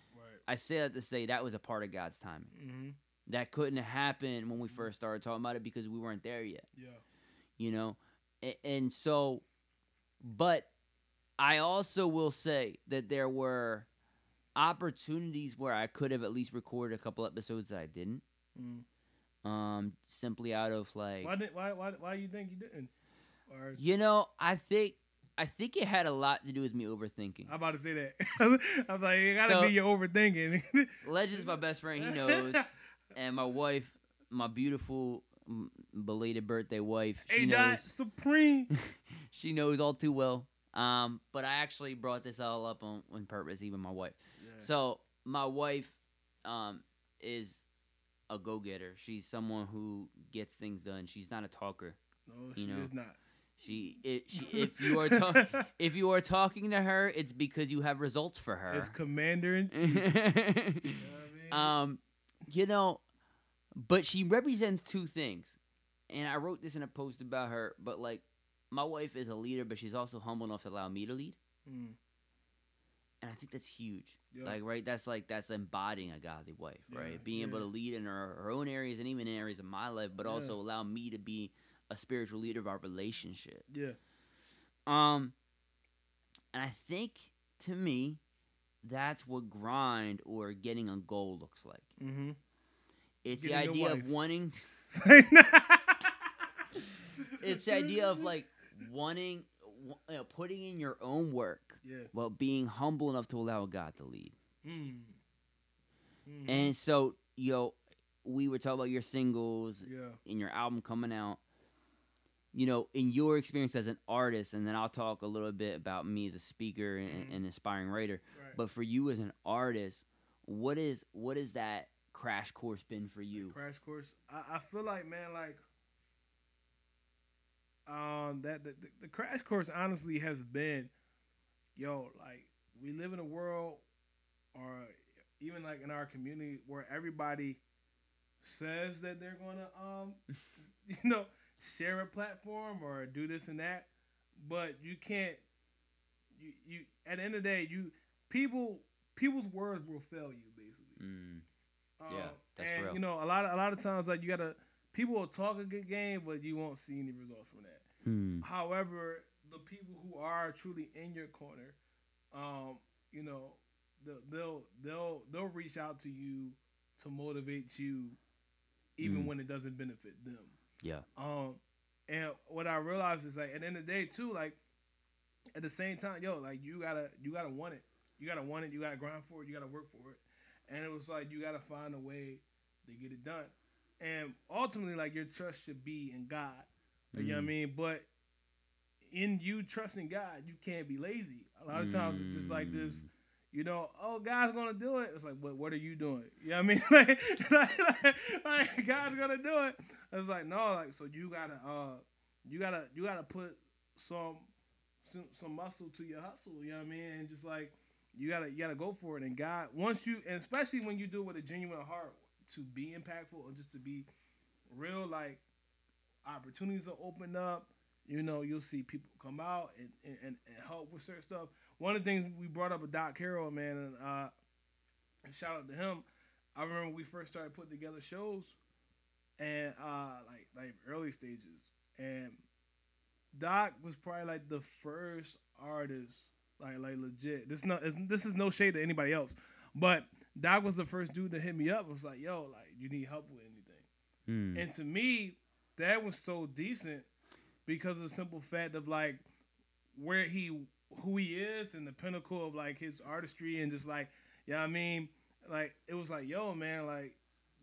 Speaker 1: I say that to say that was a part of God's timing.
Speaker 2: Mm-hmm.
Speaker 1: That couldn't have happened when we first started talking about it because we weren't there yet.
Speaker 2: Yeah.
Speaker 1: You know, A- and so, but I also will say that there were opportunities where I could have at least recorded a couple episodes that I didn't.
Speaker 2: Mm.
Speaker 1: Um, simply out of like,
Speaker 2: Why did why why why you think you didn't? Or
Speaker 1: you know, I think I think it had a lot to do with me overthinking.
Speaker 2: I'm about to say that. I was like, it gotta
Speaker 1: So-
Speaker 2: be your overthinking.
Speaker 1: Legend's my best friend; he knows, and my wife, my beautiful belated birthday wife, she knows.
Speaker 2: supreme.
Speaker 1: she knows all too well. Um, but I actually brought this all up on, on purpose, even my wife. Yeah. So my wife, um, is a go getter. She's someone who gets things done. She's not a talker.
Speaker 2: no,
Speaker 1: you
Speaker 2: she
Speaker 1: know,
Speaker 2: is not.
Speaker 1: She, it, she if you are ta- if you are talking to her, it's because you have results for her.
Speaker 2: It's commander in chief. you know I mean?
Speaker 1: um, you know, but she represents two things, and I wrote this in a post about her. But like, my wife is a leader, but she's also humble enough to allow me to lead,
Speaker 2: Mm,
Speaker 1: and I think that's huge.
Speaker 2: yeah.
Speaker 1: Like, right? That's like that's embodying a godly wife, right?
Speaker 2: Yeah,
Speaker 1: Being able to lead in her, her own areas and even in areas of my life, but
Speaker 2: Yeah.
Speaker 1: also allow me to be a spiritual leader of our relationship.
Speaker 2: yeah.
Speaker 1: Um, and I think to me, that's what grind or getting a goal looks like.
Speaker 2: Mm-hmm.
Speaker 1: It's the
Speaker 2: Getting a
Speaker 1: idea of wanting. it's the idea of like wanting, you know, putting in your own work
Speaker 2: yeah.
Speaker 1: while being humble enough to allow God to lead.
Speaker 2: Mm. Mhm.
Speaker 1: And so, you know, we were talking about your singles
Speaker 2: yeah.
Speaker 1: and your album coming out. You know, in your experience as an artist, and then I'll talk a little bit about me as a speaker and,
Speaker 2: Mhm.
Speaker 1: and aspiring writer.
Speaker 2: Right.
Speaker 1: But for you as an artist, what is what is that crash course been for you?
Speaker 2: crash course. I, I feel like man, like um that the, the, the crash course honestly has been, yo, like we live in a world or even like in our community where everybody says that they're gonna um you know share a platform or do this and that, but you can't you you at the end of the day you people people's words will fail you basically.
Speaker 1: Mm,
Speaker 2: Um,
Speaker 1: Yeah, that's
Speaker 2: and
Speaker 1: real.
Speaker 2: you know, a lot of a lot of times like you gotta people will talk a good game, but you won't see any results from that.
Speaker 1: hmm.
Speaker 2: However, the people who are truly in your corner, um, you know, they'll they'll they'll, they'll reach out to you to motivate you, even
Speaker 1: Mm.
Speaker 2: when it doesn't benefit them.
Speaker 1: Yeah.
Speaker 2: Um, and what I realized is like at the end of the day too, like at the same time, yo, like you gotta you gotta want it. You gotta want it. You gotta grind for it. You gotta work for it. And it was like you gotta find a way to get it done. And ultimately, like your trust should be in God. You know what I
Speaker 1: Mm.
Speaker 2: mean? But in you trusting God, you can't be lazy. A lot of times it's just like this,
Speaker 1: Mm.
Speaker 2: You know, oh God's gonna do it. It's like, but what are you doing? You know what I mean? like, like, like, God's gonna do it. It's like, no, like so you gotta uh you gotta you gotta put some some, some muscle to your hustle, you know what I mean? And just like you gotta you gotta go for it. And God once you and especially when you do it with a genuine heart to be impactful or just to be real, like opportunities will open up. You know, you'll see people come out and, and, and help with certain stuff. One of the things we brought up with Doc Carroll, man, and uh, and shout out to him. I remember we first started putting together shows, and uh, like like early stages, and Doc was probably like the first artist, like like legit. This not this is no shade to anybody else, but Doc was the first dude to hit me up. and was like, "Yo, like you need help with anything."
Speaker 1: Mm.
Speaker 2: And to me, that was so decent because of the simple fact of like where he who he is and the pinnacle of like his artistry and just like yeah, you know what I mean, like it was like yo man, like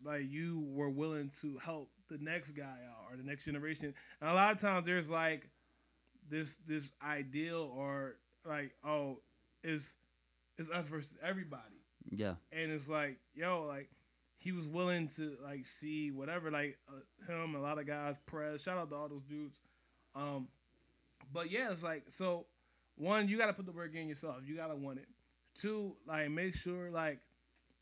Speaker 2: like you were willing to help the next guy out or the next generation. And a lot of times there's like this this ideal or like oh is it's us versus everybody.
Speaker 1: Yeah.
Speaker 2: and it's like yo like he was willing to like see whatever like uh, him a lot of guys press shout out to all those dudes um but yeah it's like so one you got to put the work in yourself. You got to want it. Two like make sure like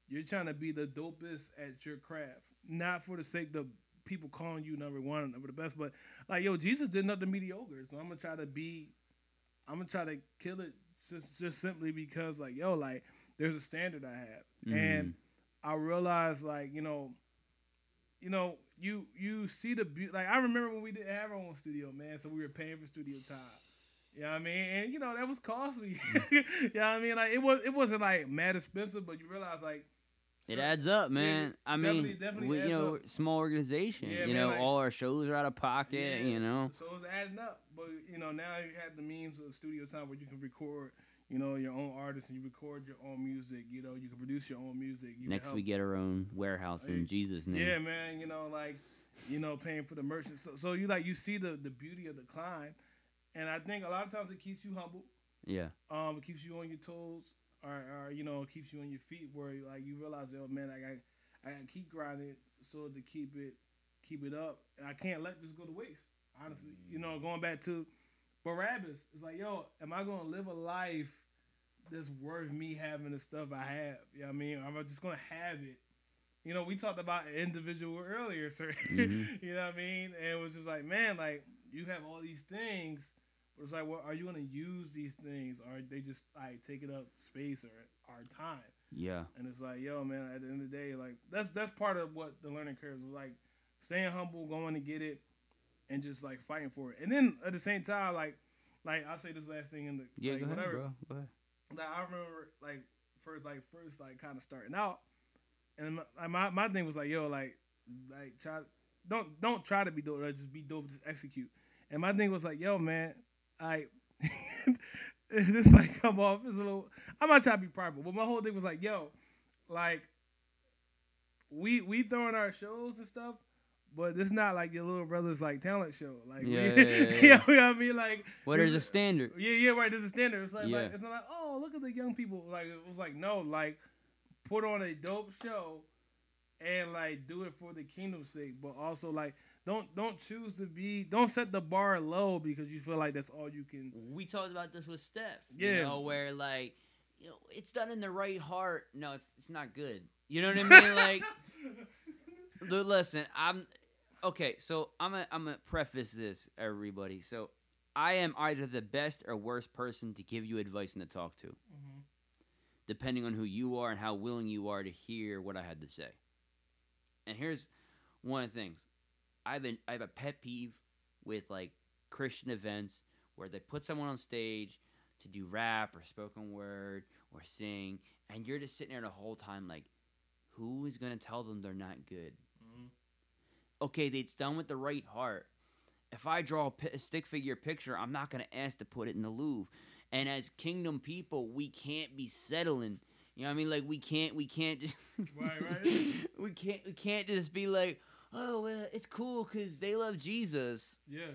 Speaker 2: you're trying to be the dopest at your craft. Not for the sake of people calling you number one number the best but like yo jesus did nothing mediocre so i'm gonna try to be i'm gonna try to kill it just, just simply because like yo like there's a standard i have. And
Speaker 1: Mhm.
Speaker 2: I realize like you know, you know you you see the beauty. Like I remember when we didn't have our own studio, man. So we were paying for studio time. You know what I mean? And you know that was costly. Mm. you know what I mean? Like it was it wasn't like mad expensive, but you realize like
Speaker 1: It adds up, man. I
Speaker 2: definitely-
Speaker 1: mean,
Speaker 2: definitely
Speaker 1: we, you know,
Speaker 2: up.
Speaker 1: small organization.
Speaker 2: Yeah,
Speaker 1: you
Speaker 2: man,
Speaker 1: know,
Speaker 2: like-
Speaker 1: all our shows are out of pocket.
Speaker 2: Yeah.
Speaker 1: You know,
Speaker 2: So it's adding up. But you know now you have the means of studio time where you can record. You know your own artist and you record your own music. You know you can produce your own music. You
Speaker 1: next we get our own warehouse
Speaker 2: Hey,
Speaker 1: in Jesus' name.
Speaker 2: Yeah, man. You know, like, you know, paying for the merchant. So, so you like you see the the beauty of the climb, and I think a lot of times it keeps you humble.
Speaker 1: Yeah.
Speaker 2: Um, it keeps you on your toes, or, or you know, it keeps you on your feet. Where like you realize, oh man, I got I got to keep grinding so to keep it keep it up. And I can't let this go to waste. Honestly, you know, going back to Barabbas, it's like, yo, am I gonna live a life that's worth me having the stuff I have? You know what I mean? Am I just gonna have it? You know, we talked about individual earlier, sir.
Speaker 1: Mhm.
Speaker 2: you know what I mean? And it was just like, man, like you have all these things, but it's like, well, are you gonna use these things, or are they just like taking up space or our time?
Speaker 1: Yeah.
Speaker 2: And it's like, yo, man, at the end of the day, like that's that's part of what the learning curve is like staying humble, going to get it, and just like fighting for it. And then at the same time, like like I'll say this last thing in the
Speaker 1: Yeah.
Speaker 2: like,
Speaker 1: go ahead,
Speaker 2: whatever.
Speaker 1: bro. Go ahead.
Speaker 2: Like I remember like first like first like kind of starting out, and my, my my thing was like, yo, like like try don't don't try to be dope, like, just be dope, just execute. And my thing was like, yo, man, I this might come off as a little. I'm not trying to be prideful, but my whole thing was like, yo, like we we throwing our shows and stuff. But it's not like your little brother's like talent show, like we-
Speaker 1: Yeah, yeah, yeah,
Speaker 2: you
Speaker 1: yeah.
Speaker 2: know what I mean, like
Speaker 1: Well, there's a standard.
Speaker 2: yeah, yeah, right. There's a standard. It's like,
Speaker 1: Yeah.
Speaker 2: like it's not like, oh, look at the young people. Like it was like, no, like put on a dope show and like do it for the kingdom's sake, but also like don't don't choose to be don't set the bar low because you feel like that's all you can.
Speaker 1: We talked about this with Steph.
Speaker 2: Yeah.
Speaker 1: You know, where like, you know, it's done in the right heart. No, it's it's not good. You know what I mean? Like, listen, I'm okay. So I'm gonna I'm gonna preface this, everybody. So I am either the best or worst person to give you advice and to talk to,
Speaker 2: Mhm.
Speaker 1: depending on who you are and how willing you are to hear what I had to say. And here's one of the things: I've been I have a pet peeve with like Christian events where they put someone on stage to do rap or spoken word or sing, and you're just sitting there the whole time like, who is gonna tell them they're not good? Okay, it's done with the right heart. If I draw a, stick figure picture, I'm not gonna ask to put it in the Louvre. And as kingdom people, we can't be settling. You know what I mean? Like we can't, we can't just,
Speaker 2: Right, right.
Speaker 1: we can't, we can't just be like, oh, well, it's cool because they love Jesus.
Speaker 2: Yeah.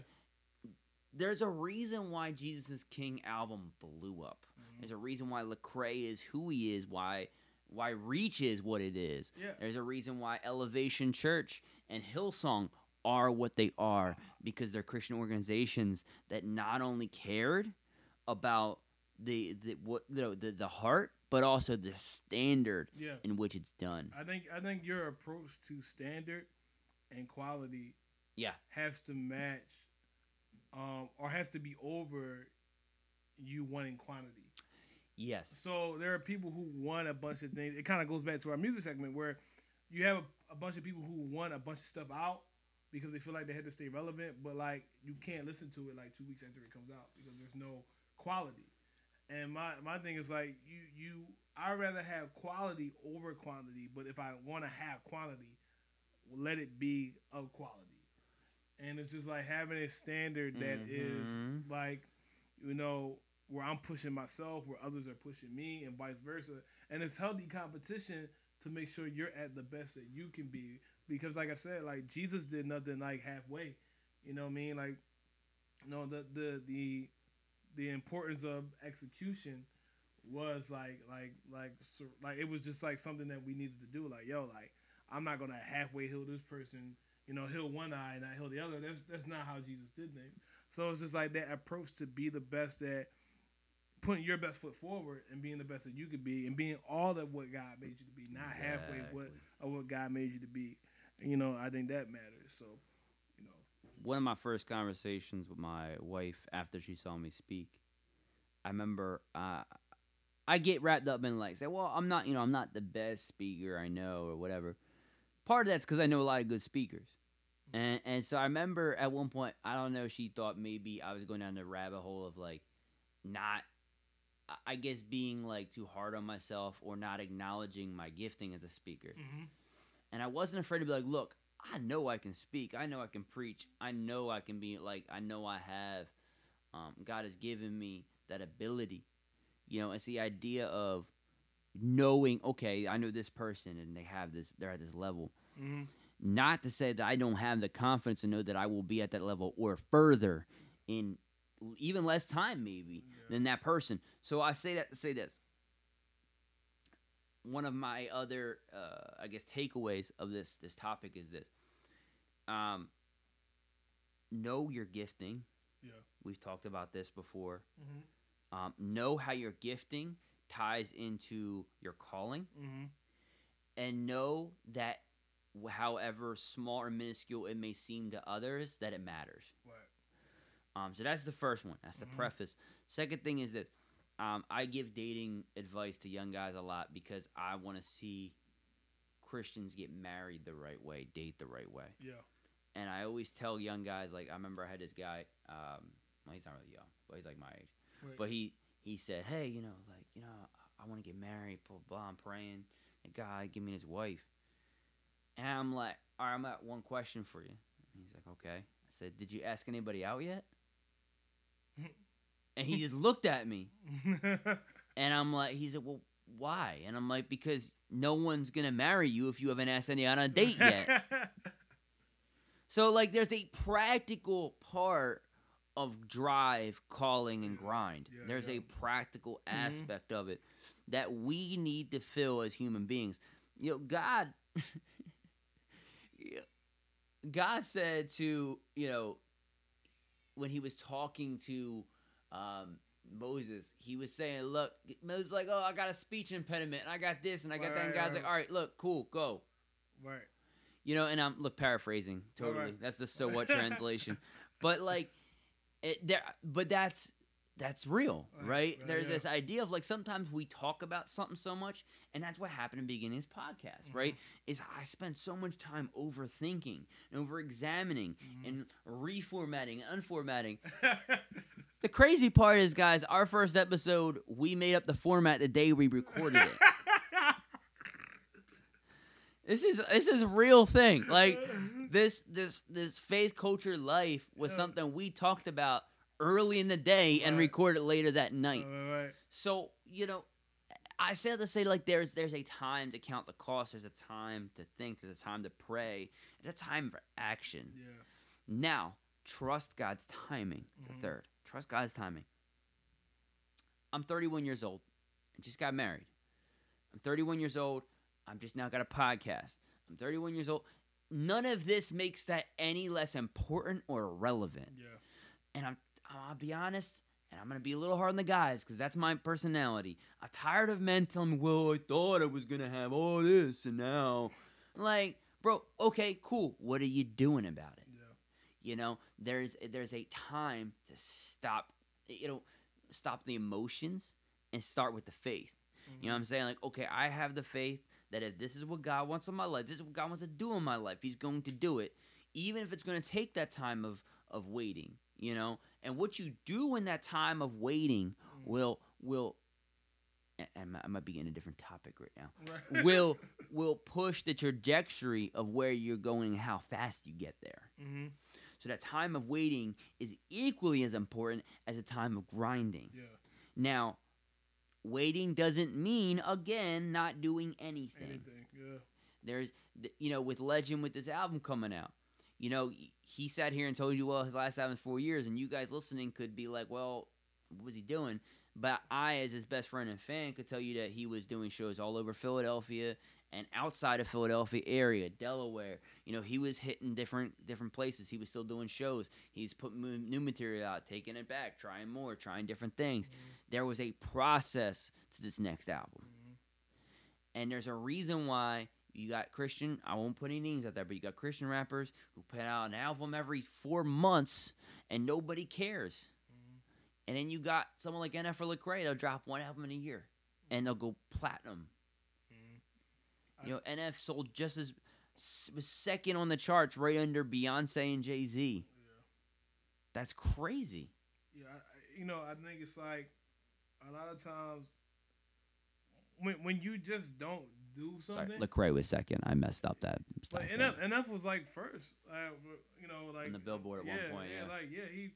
Speaker 1: There's a reason why Jesus' King album blew up.
Speaker 2: Mhm.
Speaker 1: There's a reason why Lecrae is who he is. Why, why Reach is what it is.
Speaker 2: Yeah.
Speaker 1: There's a reason why Elevation Church and Hillsong are what they are because they're Christian organizations that not only cared about the the what you know, the the heart, but also the standard
Speaker 2: Yeah.
Speaker 1: in which it's done.
Speaker 2: I think I think your approach to standard and quality
Speaker 1: Yeah.
Speaker 2: has to match um, or has to be over you wanting quantity.
Speaker 1: Yes.
Speaker 2: So there are people who want a bunch of things. It kind of goes back to our music segment where you have a, a bunch of people who want a bunch of stuff out because they feel like they had to stay relevant, but like you can't listen to it like two weeks after it comes out because there's no quality. And my my thing is like you you I rather have quality over quantity, but if I want to have quantity, let it be of quality. And it's just like having a standard that is
Speaker 1: Mhm.
Speaker 2: like you know where I'm pushing myself, where others are pushing me, and vice versa. And it's healthy competition to make sure you're at the best that you can be. Because, like I said, like Jesus did nothing like halfway. You know what I mean? Like, you know the the the the importance of execution was like like like like it was just like something that we needed to do. Like yo, like I'm not gonna halfway heal this person. You know, heal one eye and not heal the other. That's that's not how Jesus did things. So it's just like that approach to be the best at putting your best foot forward and being the best that you could be and being all of what God made you to be, not halfway what
Speaker 1: Exactly.
Speaker 2: of what God made you to be. You know, I think that matters. So, you know,
Speaker 1: one of my first conversations with my wife after she saw me speak, I remember uh, I get wrapped up in like say, well, I'm not, you know, I'm not the best speaker I know or whatever. Part of that's because I know a lot of good speakers, and and so I remember at one point, I don't know, she thought maybe I was going down the rabbit hole of like not. I- guess being like too hard on myself or not acknowledging my gifting as a speaker. And I wasn't afraid to be like, look, I know I can speak. I know I can preach. I know I can be like, I know I have. Um, God has given me that ability. You know, it's the idea of knowing, okay, I know this person and they have this, they're at this level.
Speaker 2: hmm
Speaker 1: Not to say that I don't have the confidence to know that I will be at that level or further in even less time, maybe than that person. So I say that to say this. One of my other, uh, I guess, takeaways of this this topic is this: um, know your gifting.
Speaker 2: Yeah.
Speaker 1: We've talked about this before.
Speaker 2: hmm
Speaker 1: Um, know how your gifting ties into your calling,
Speaker 2: hmm
Speaker 1: and know that, however small or minuscule it may seem to others, that it matters.
Speaker 2: Right.
Speaker 1: Um, so that's the first one. That's the
Speaker 2: Mhm.
Speaker 1: preface. Second thing is this: um, I give dating advice to young guys a lot because I want to see Christians get married the right way, date the right way.
Speaker 2: Yeah.
Speaker 1: And I always tell young guys, like I remember I had this guy. Um, well, he's not really young, but he's like my age. But he he said, "Hey, you know, like you know, I, I want to get married. Blah, blah blah. I'm praying that God give me his wife." And I'm like, "All right, I'm at one question for you." And he's like, "Okay." I said, "Did you ask anybody out yet?" And he just looked at me, and I'm like, "He said, well, why?" And I'm like, "Because no one's gonna marry you if you haven't asked any on a date yet." So like there's a practical part of drive, calling, and grind.
Speaker 2: yeah,
Speaker 1: there's
Speaker 2: yeah.
Speaker 1: a practical
Speaker 2: Mhm.
Speaker 1: aspect of it that we need to fill as human beings. You know, God God said to, you know, when he was talking to um Moses, he was saying, Look, Moses like, Oh, I got a speech impediment and I got this and I got
Speaker 2: Right,
Speaker 1: that and
Speaker 2: right,
Speaker 1: God's like. All right, look, cool, go.
Speaker 2: right.
Speaker 1: You know, and I'm look paraphrasing totally.
Speaker 2: Alright.
Speaker 1: That's the so what translation. but like it there but that's that's real,
Speaker 2: Right,
Speaker 1: right?
Speaker 2: right,
Speaker 1: There's
Speaker 2: yeah.
Speaker 1: this idea of like sometimes we talk about something so much, and that's what happened in the beginning of this podcast, right?
Speaker 2: Mm-hmm.
Speaker 1: Is I spent so much time overthinking and over examining
Speaker 2: Mhm.
Speaker 1: and reformatting and unformatting. The crazy part is, guys, our first episode, we made up the format the day we recorded it. this is this is a real thing. Like this this this faith culture life was something we talked about early in the day and
Speaker 2: Right.
Speaker 1: it later that night.
Speaker 2: Right, right.
Speaker 1: So you know, I say to say like there's there's a time to count the cost. There's a time to think. There's a time to pray. There's a time for action.
Speaker 2: Yeah.
Speaker 1: Now trust God's timing. It's the mm-hmm. third. Trust God's timing. I'm 31 years old. I just got married. I'm 31 years old. I'm just now got a podcast. I'm 31 years old. None of this makes that any less important or relevant
Speaker 2: Yeah.
Speaker 1: and I'm I'll be honest, and I'm gonna be a little hard on the guys because that's my personality. I'm tired of men telling me, "Well, I thought I was gonna have all this, and now," like, bro, okay, cool. What are you doing about it?
Speaker 2: Yeah.
Speaker 1: You know, there's there's a time to stop. You know, stop the emotions and start with the faith. You know what mm-hmm. I'm saying? Like, okay, I have the faith that if this is what God wants in my life, this is what God wants to do in my life, He's going to do it. Even if it's going to take that time of of waiting, you know? And what you do in that time of waiting
Speaker 2: Mhm.
Speaker 1: will will and- I might be in a different topic right now.
Speaker 2: Right.
Speaker 1: Will will push the trajectory of where you're going and how fast you get there.
Speaker 2: hmm
Speaker 1: So that time of waiting is equally as important as a time of grinding.
Speaker 2: Yeah.
Speaker 1: Now, waiting doesn't mean again not doing anything.
Speaker 2: Anything. Yeah.
Speaker 1: There's, you know, with Legend with this album coming out, you know, he- sat here and told you, well, his last album's four years, and you guys listening could be like, well, what was he doing? But I, as his best friend and fan, could tell you that he was doing shows all over Philadelphia and outside of Philadelphia area, Delaware. You know, he was hitting different different places. He was still doing shows. He's putting new material out, taking it back, trying more, trying different things. Mm-hmm. There was a process to this next album, mm-hmm. and there's a reason why. You got Christian, I won't put any names out there, but you got Christian rappers who put out an album every four months and nobody cares. Mm-hmm. And then you got someone like NF or Lecrae, they'll drop one album in a year and they'll go platinum. Mm-hmm. You know, NF sold just as was second on the charts, right under Beyonce and Jay Z.
Speaker 2: Yeah.
Speaker 1: That's crazy.
Speaker 2: Yeah, I- you know, I think it's like a lot of times when when you just don't do something. Sorry.
Speaker 1: Lecrae was second. I messed up that.
Speaker 2: But
Speaker 1: last
Speaker 2: NF, was like first, uh, you know, like
Speaker 1: on the Billboard at
Speaker 2: yeah,
Speaker 1: one point. Yeah,
Speaker 2: like yeah, he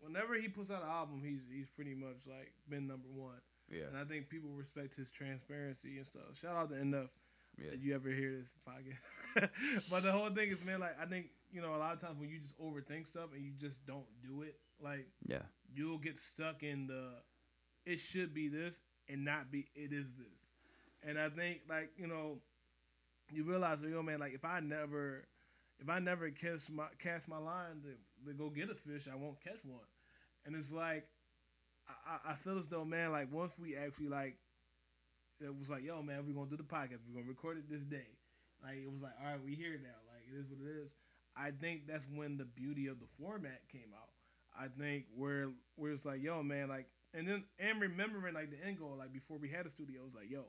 Speaker 2: whenever he puts out an album, he's he's pretty much like been number one,
Speaker 1: yeah,
Speaker 2: and I think people respect his transparency and stuff. Shout out to NF.
Speaker 1: yeah.
Speaker 2: Did you ever hear this podcast? but the whole thing is, man, like I think you know a lot of times when you just overthink stuff and you just don't do it, like
Speaker 1: Yeah.
Speaker 2: you'll get stuck in the it should be this and not be it is this. And I think like you know you realize you know man like if I never if I never cast my cast my line to, to go get a fish, I won't catch one. And it's like I, I- feel as though man like once we actually like it was like yo man we're gonna do the podcast we're gonna record it this day like it was like all right we here now like it is what it is. I think that's when the beauty of the format came out. I think where where it's like, yo, man, like, and then and remembering like the end goal, like before we had a studio, it was like, yo,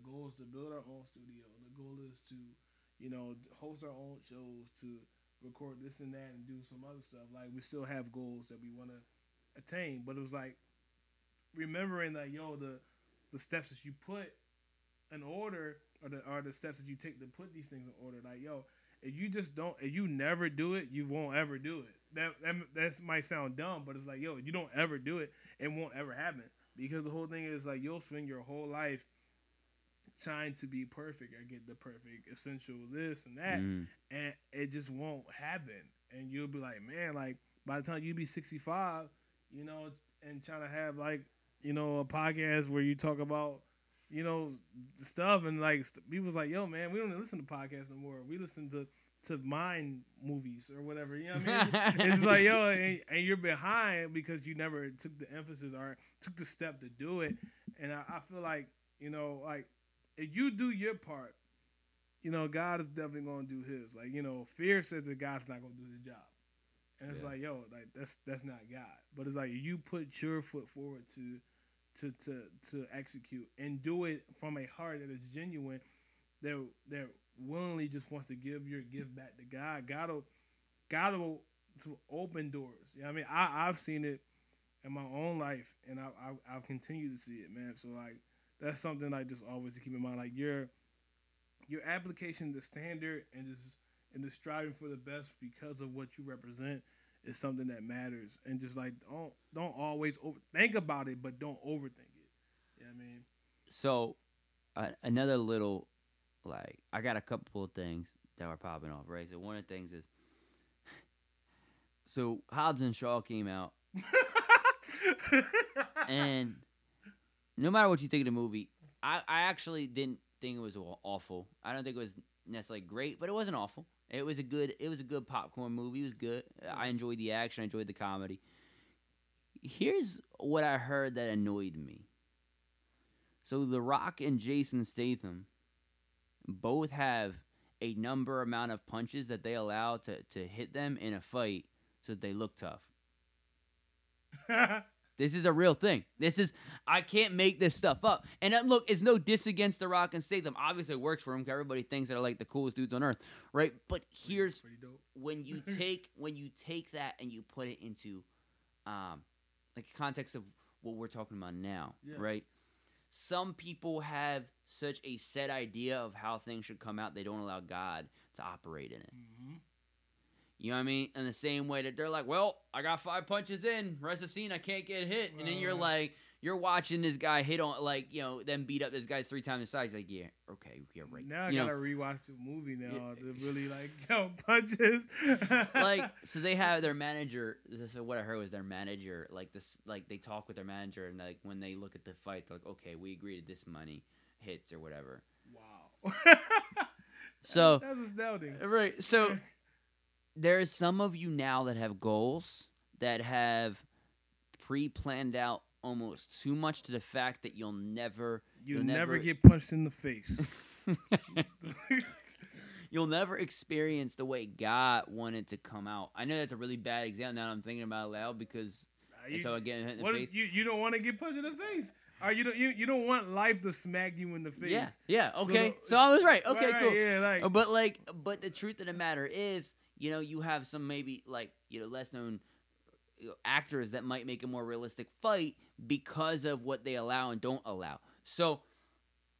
Speaker 2: the goal is to build our own studio. The goal is to, you know, host our own shows, to record this and that, and do some other stuff. Like we still have goals that we want to attain, but it was like remembering that, yo, the the steps that you put in order, or the or the steps that you take to put these things in order. Like, yo, if you just don't, if you never do it, you won't ever do it. That that that might sound dumb, but it's like, yo, you don't ever do it, it won't ever happen because the whole thing is like you'll spend your whole life trying to be perfect or get the perfect essential this and that,
Speaker 1: Mm.
Speaker 2: and it just won't happen. And you'll be like, man, like by the time you be sixty five, you know, and trying to have like, you know, a podcast where you talk about, you know, stuff and like st- people's like, yo, man, we don't listen to podcasts no more. We listen to to mind movies or whatever. You know what I mean? it's like, yo, and, and you're behind because you never took the emphasis or took the step to do it. And I, I feel like, you know, like if you do your part, you know, God is definitely gonna do his. Like, you know, fear says that God's not gonna do the job. And it's
Speaker 1: Yeah.
Speaker 2: like, yo, like that's that's not God. But it's like you put your foot forward to to to to execute and do it from a heart that is genuine, that that willingly just wants to give your gift back to God. God will God will to open doors. You know I mean? I, I've seen it in my own life and I, I I'll continue to see it, man. So like that's something like just always to keep in mind. Like your your application, the standard and just and the striving for the best because of what you represent is something that matters. And just like don't don't always over, think about it, but don't overthink it. You know I mean?
Speaker 1: So, uh, another little, like, I got a couple of things that were popping off, right? So, one of the things is, so Hobbs and Shaw came out, and no matter what you think of the movie, I, I actually didn't think it was awful. I don't think it was necessarily great, but it wasn't awful. It was a good, it was a good popcorn movie. It was good. I mm-hmm. enjoyed the action. I enjoyed the comedy. Here's what I heard that annoyed me. So The Rock and Jason Statham both have a number amount of punches that they allow to, to hit them in a fight so that they look tough. This is a real thing. This is I can't make this stuff up. And uh, look, it's no diss against The Rock and Statham. Obviously, it works for him. Everybody thinks they're like the coolest dudes on earth, right? But here's when you take when you take that and you put it into um like context of what we're talking about now
Speaker 2: Yeah.
Speaker 1: right some people have such a set idea of how things should come out they don't allow god to operate in it
Speaker 2: hmm
Speaker 1: you know what i mean in the same way that they're like well i got five punches in rest of the scene i can't get hit and then you're
Speaker 2: uh-huh.
Speaker 1: like you're watching this guy hit on like you know then beat up this guy's three times his size. Like yeah, okay, yeah, right.
Speaker 2: Now I
Speaker 1: you know,
Speaker 2: gotta rewatch the movie now
Speaker 1: Yeah.
Speaker 2: to really like count punches.
Speaker 1: like so they have their manager so what i heard was their manager like this like they talk with their manager and like when they look at the fight they're like okay we agree to this money hits or whatever
Speaker 2: wow.
Speaker 1: so
Speaker 2: that's astounding.
Speaker 1: right so there's some of you now that have goals that have pre-planned out almost too much to the fact that you'll never
Speaker 2: You
Speaker 1: you'll
Speaker 2: never
Speaker 1: never-
Speaker 2: get punched in the face.
Speaker 1: you'll never experience the way god wanted to come out i know that's a really bad example now i'm thinking about it loud because
Speaker 2: You-
Speaker 1: all getting hit in the face
Speaker 2: you you don't want to get punched in the face. Or you don't you, you don't want life to smack you in the face.
Speaker 1: Yeah, yeah, okay.
Speaker 2: the-
Speaker 1: So, I was right. Okay,
Speaker 2: right,
Speaker 1: cool.
Speaker 2: Yeah, like
Speaker 1: Uh, But like, but the truth of the matter is, you know, you have some maybe like you know less known actors that might make a more realistic fight because of what they allow and don't allow. So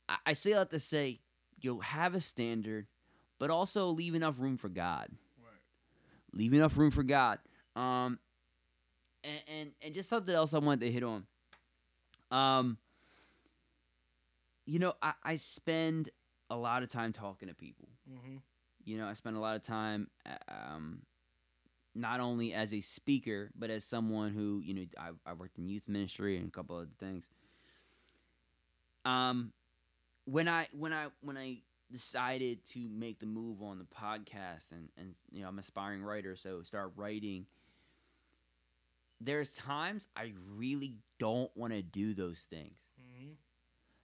Speaker 1: I, I say that to say, you'll have a standard, but also leave enough room for God.
Speaker 2: Right.
Speaker 1: Leave enough room for God. Um, and and, and just something else I wanted to hit on. Um, you know, I, I spend a lot of time talking to people.
Speaker 2: hmm
Speaker 1: You know, I spend a lot of time, um, not only as a speaker, but as someone who, you know, I, I worked in youth ministry and a couple other things. Um, when I when I when I decided to make the move on the podcast and and you know I'm an aspiring writer, so start writing. There's times I really don't want to do those things
Speaker 2: hmm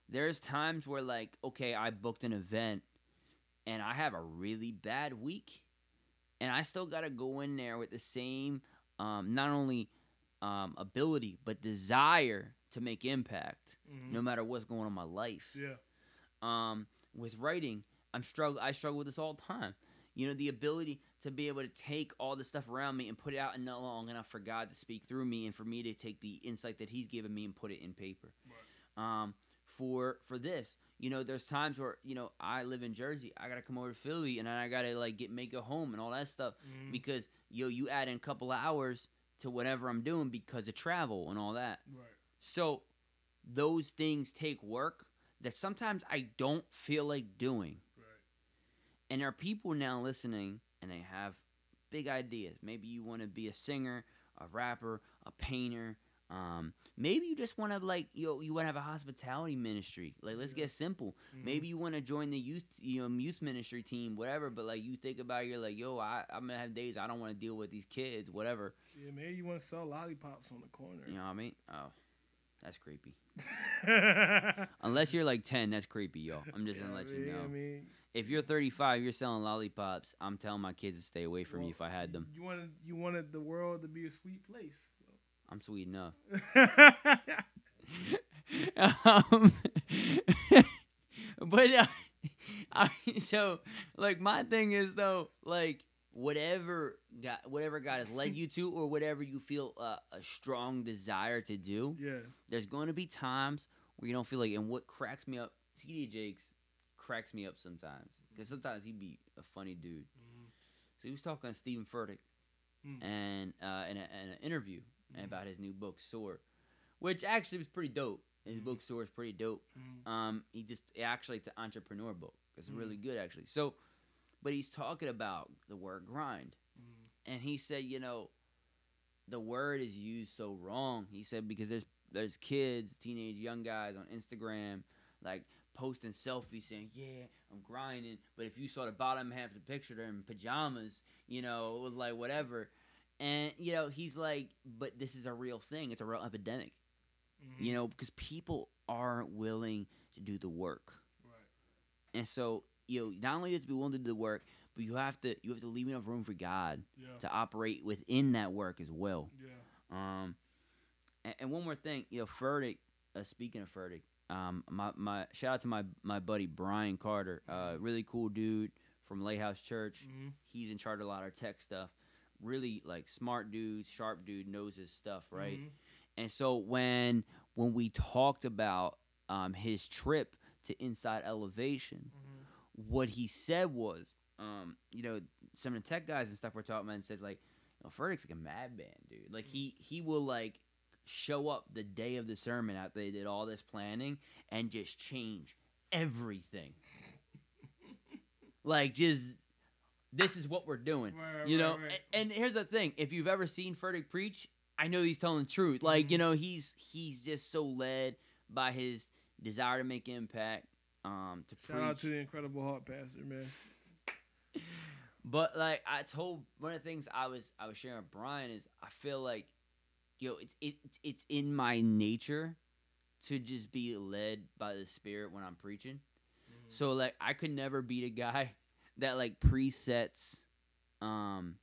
Speaker 1: there's times where like okay i booked an event and i have a really bad week and i still gotta go in there with the same um, not only um, ability but desire to make impact
Speaker 2: hmm
Speaker 1: no matter what's going on in my life
Speaker 2: Yeah.
Speaker 1: um, with writing i'm struggle i struggle with this all the time you know the ability to be able to take all the stuff around me and put it out and not long enough for god to speak through me and for me to take the insight that he's given me and put it in paper um, for for this. You know, there's times where you know I live in Jersey, I gotta come over to Philly, and then I gotta like get make a home and all that stuff
Speaker 2: Mhm.
Speaker 1: because yo, you add in a couple hours to whatever I'm doing because of travel and all that.
Speaker 2: Right.
Speaker 1: So those things take work that sometimes I don't feel like doing.
Speaker 2: Right.
Speaker 1: And there are people now listening and they have big ideas. Maybe you want to be a singer, a rapper, a painter. Um, maybe you just want to like yo, you want to have a hospitality ministry. Like let's
Speaker 2: Yeah.
Speaker 1: get simple.
Speaker 2: Mhm.
Speaker 1: Maybe you want to join the youth, you know, youth ministry team, whatever. But like you think about, it, you're like, yo, I, I'm gonna have days I don't want to deal with these kids, whatever.
Speaker 2: Yeah, maybe you want to sell lollipops on the corner.
Speaker 1: You know what I mean? Oh, that's creepy. Unless you're like 10, that's creepy, yo. I'm just gonna let you know.
Speaker 2: I mean,
Speaker 1: If you're 35, you're selling lollipops. I'm telling my kids to stay away from you if I had them.
Speaker 2: You wanted you wanted the world to be a sweet place.
Speaker 1: I'm sweet enough. um, but uh, I, so like my thing is though like whatever God, whatever God has led you to or whatever you feel uh, a strong desire to do,
Speaker 2: yeah.
Speaker 1: there's going to be times where you don't feel like. And what cracks me up, TD Jakes cracks me up sometimes because sometimes he'd be a funny dude. So he was talking to Stephen Furtick
Speaker 2: Mm.
Speaker 1: and uh, in, a, in an interview
Speaker 2: Mhm.
Speaker 1: about his new book Soar, which actually was pretty dope. His
Speaker 2: Mhm.
Speaker 1: book Soar is pretty dope.
Speaker 2: Mhm.
Speaker 1: Um, he just actually it's an entrepreneur book. It's really good actually. So, but he's talking about the word grind,
Speaker 2: Mhm.
Speaker 1: and he said, you know, the word is used so wrong. He said because there's there's kids, teenage young guys on Instagram, like posting selfies saying, "Yeah, I'm grinding," but if you saw the bottom half of the picture, they're in pajamas. You know, it was like whatever. And you know, he's like, but this is a real thing. It's a real epidemic.
Speaker 2: Mhm.
Speaker 1: You know, because people aren't willing to do the work.
Speaker 2: Right.
Speaker 1: And so, you know, not only have to be willing to do the work, but you have to you have to leave enough room for God
Speaker 2: Yeah.
Speaker 1: to operate within that work as well.
Speaker 2: Yeah.
Speaker 1: Um, and, and one more thing, you know, Furtick. Uh, speaking of Furtick, um, my my shout out to my my buddy Brian Carter, uh, really cool dude from Lighthouse Church.
Speaker 2: Mhm.
Speaker 1: He's in charge of a lot of tech stuff. Really like smart dude, sharp dude, knows his stuff, right?
Speaker 2: Mhm.
Speaker 1: And so when when we talked about um, his trip to Inside Elevation,
Speaker 2: Mhm.
Speaker 1: what he said was, um, you know, some of the tech guys and stuff were talking about and said like, you know, Furtick's like a madman, dude. Like he he will like show up the day of the sermon after they did all this planning and just change everything. like just this is what we're doing.
Speaker 2: Right,
Speaker 1: you
Speaker 2: right,
Speaker 1: know,
Speaker 2: right.
Speaker 1: A- and here's the thing: if you've ever seen Furtick preach, I know he's telling the truth. Like you
Speaker 2: Mhm.
Speaker 1: know, he's he's just so led by his desire to make impact. Um, to
Speaker 2: Shout
Speaker 1: preach.
Speaker 2: out to the Incredible Heart Pastor, man.
Speaker 1: But like I told one of the things I was I was sharing with Brian is I feel like yo it's it, it's it's in my nature to just be led by the spirit when I'm preaching. So like I could never be the guy that like presets um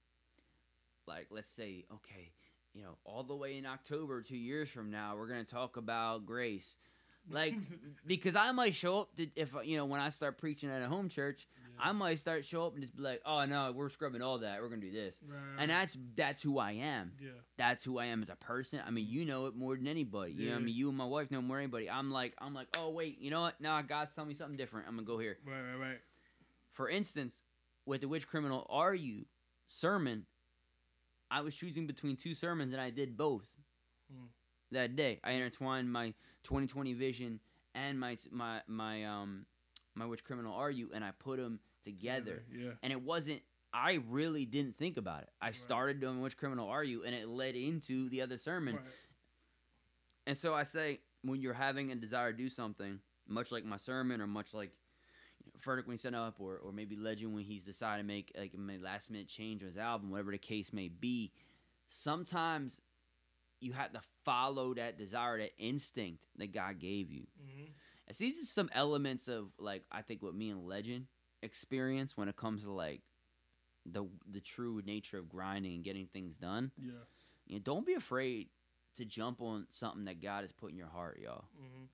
Speaker 1: like let's say okay, you know, all the way in October 2 years from now we're going to talk about grace. Like because I might show up to, if you know when I start preaching at a home church, I might start show up and just be like, "Oh no, we're scrubbing all that. We're gonna do this,"
Speaker 2: Right,
Speaker 1: and that's that's who I am.
Speaker 2: yeah,
Speaker 1: That's who I am as a person. I mean, you know it more than anybody. You know, what I mean, you and my wife know more than anybody. I'm like, I'm like, oh wait, you know what? Now God's telling me something different. I'm gonna go here.
Speaker 2: right, right, right.
Speaker 1: For instance, with the which criminal are you sermon, I was choosing between two sermons and I did both
Speaker 2: Hmm.
Speaker 1: that day. I intertwined my 2020 vision and my my my um my which criminal are you, and I put them together.
Speaker 2: Yeah,
Speaker 1: And it wasn't. I really didn't think about it. I
Speaker 2: Right.
Speaker 1: started doing which criminal are you, and it led into the other sermon.
Speaker 2: right.
Speaker 1: And so I say, when you're having a desire to do something, much like my sermon, or much like Furtick when he set up, or or maybe Legend when he's decided to make like a last minute change on his album, whatever the case may be, sometimes you have to follow that desire, that instinct that God gave you.
Speaker 2: Mhm.
Speaker 1: And so these are some elements of like I think what me and Legend experience when it comes to like the the true nature of grinding and getting things done.
Speaker 2: Yeah.
Speaker 1: You know, don't be afraid to jump on something that God has put in your heart, y'all.
Speaker 2: Mhm.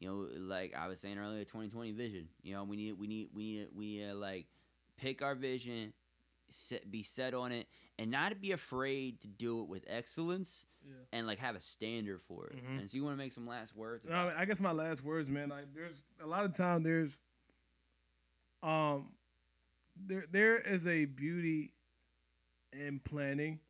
Speaker 1: You know, like I was saying earlier, 2020 vision. You know, we need we need we need we need to like pick our vision, set, be set on it, and not be afraid to do it with excellence
Speaker 2: Yeah.
Speaker 1: and like have a standard for it.
Speaker 2: Mhm.
Speaker 1: And so you want to make some last words.
Speaker 2: No,
Speaker 1: About
Speaker 2: I guess my last words, man. Like, there's a lot of time. There's, um, there there is a beauty in planning,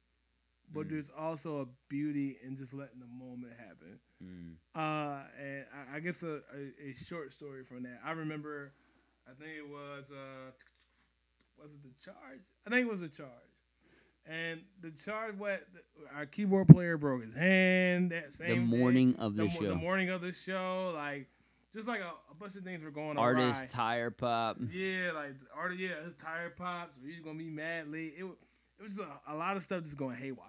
Speaker 2: but
Speaker 1: Mm.
Speaker 2: there's also a beauty in just letting the moment happen.
Speaker 1: Mm,
Speaker 2: Uh, and I, I guess a, a, a short story from that. I remember, I think it was uh, was it the charge? I think it was a charge. And the charge, what our keyboard player broke his hand that
Speaker 1: the
Speaker 2: same day
Speaker 1: morning of the,
Speaker 2: the,
Speaker 1: show.
Speaker 2: the morning of the show, like just like a, a bunch of things were going on.
Speaker 1: Artist tire pop.
Speaker 2: yeah, like art, yeah, his tire pops. He's gonna be mad late. It, it was just a, a lot of stuff just going haywire.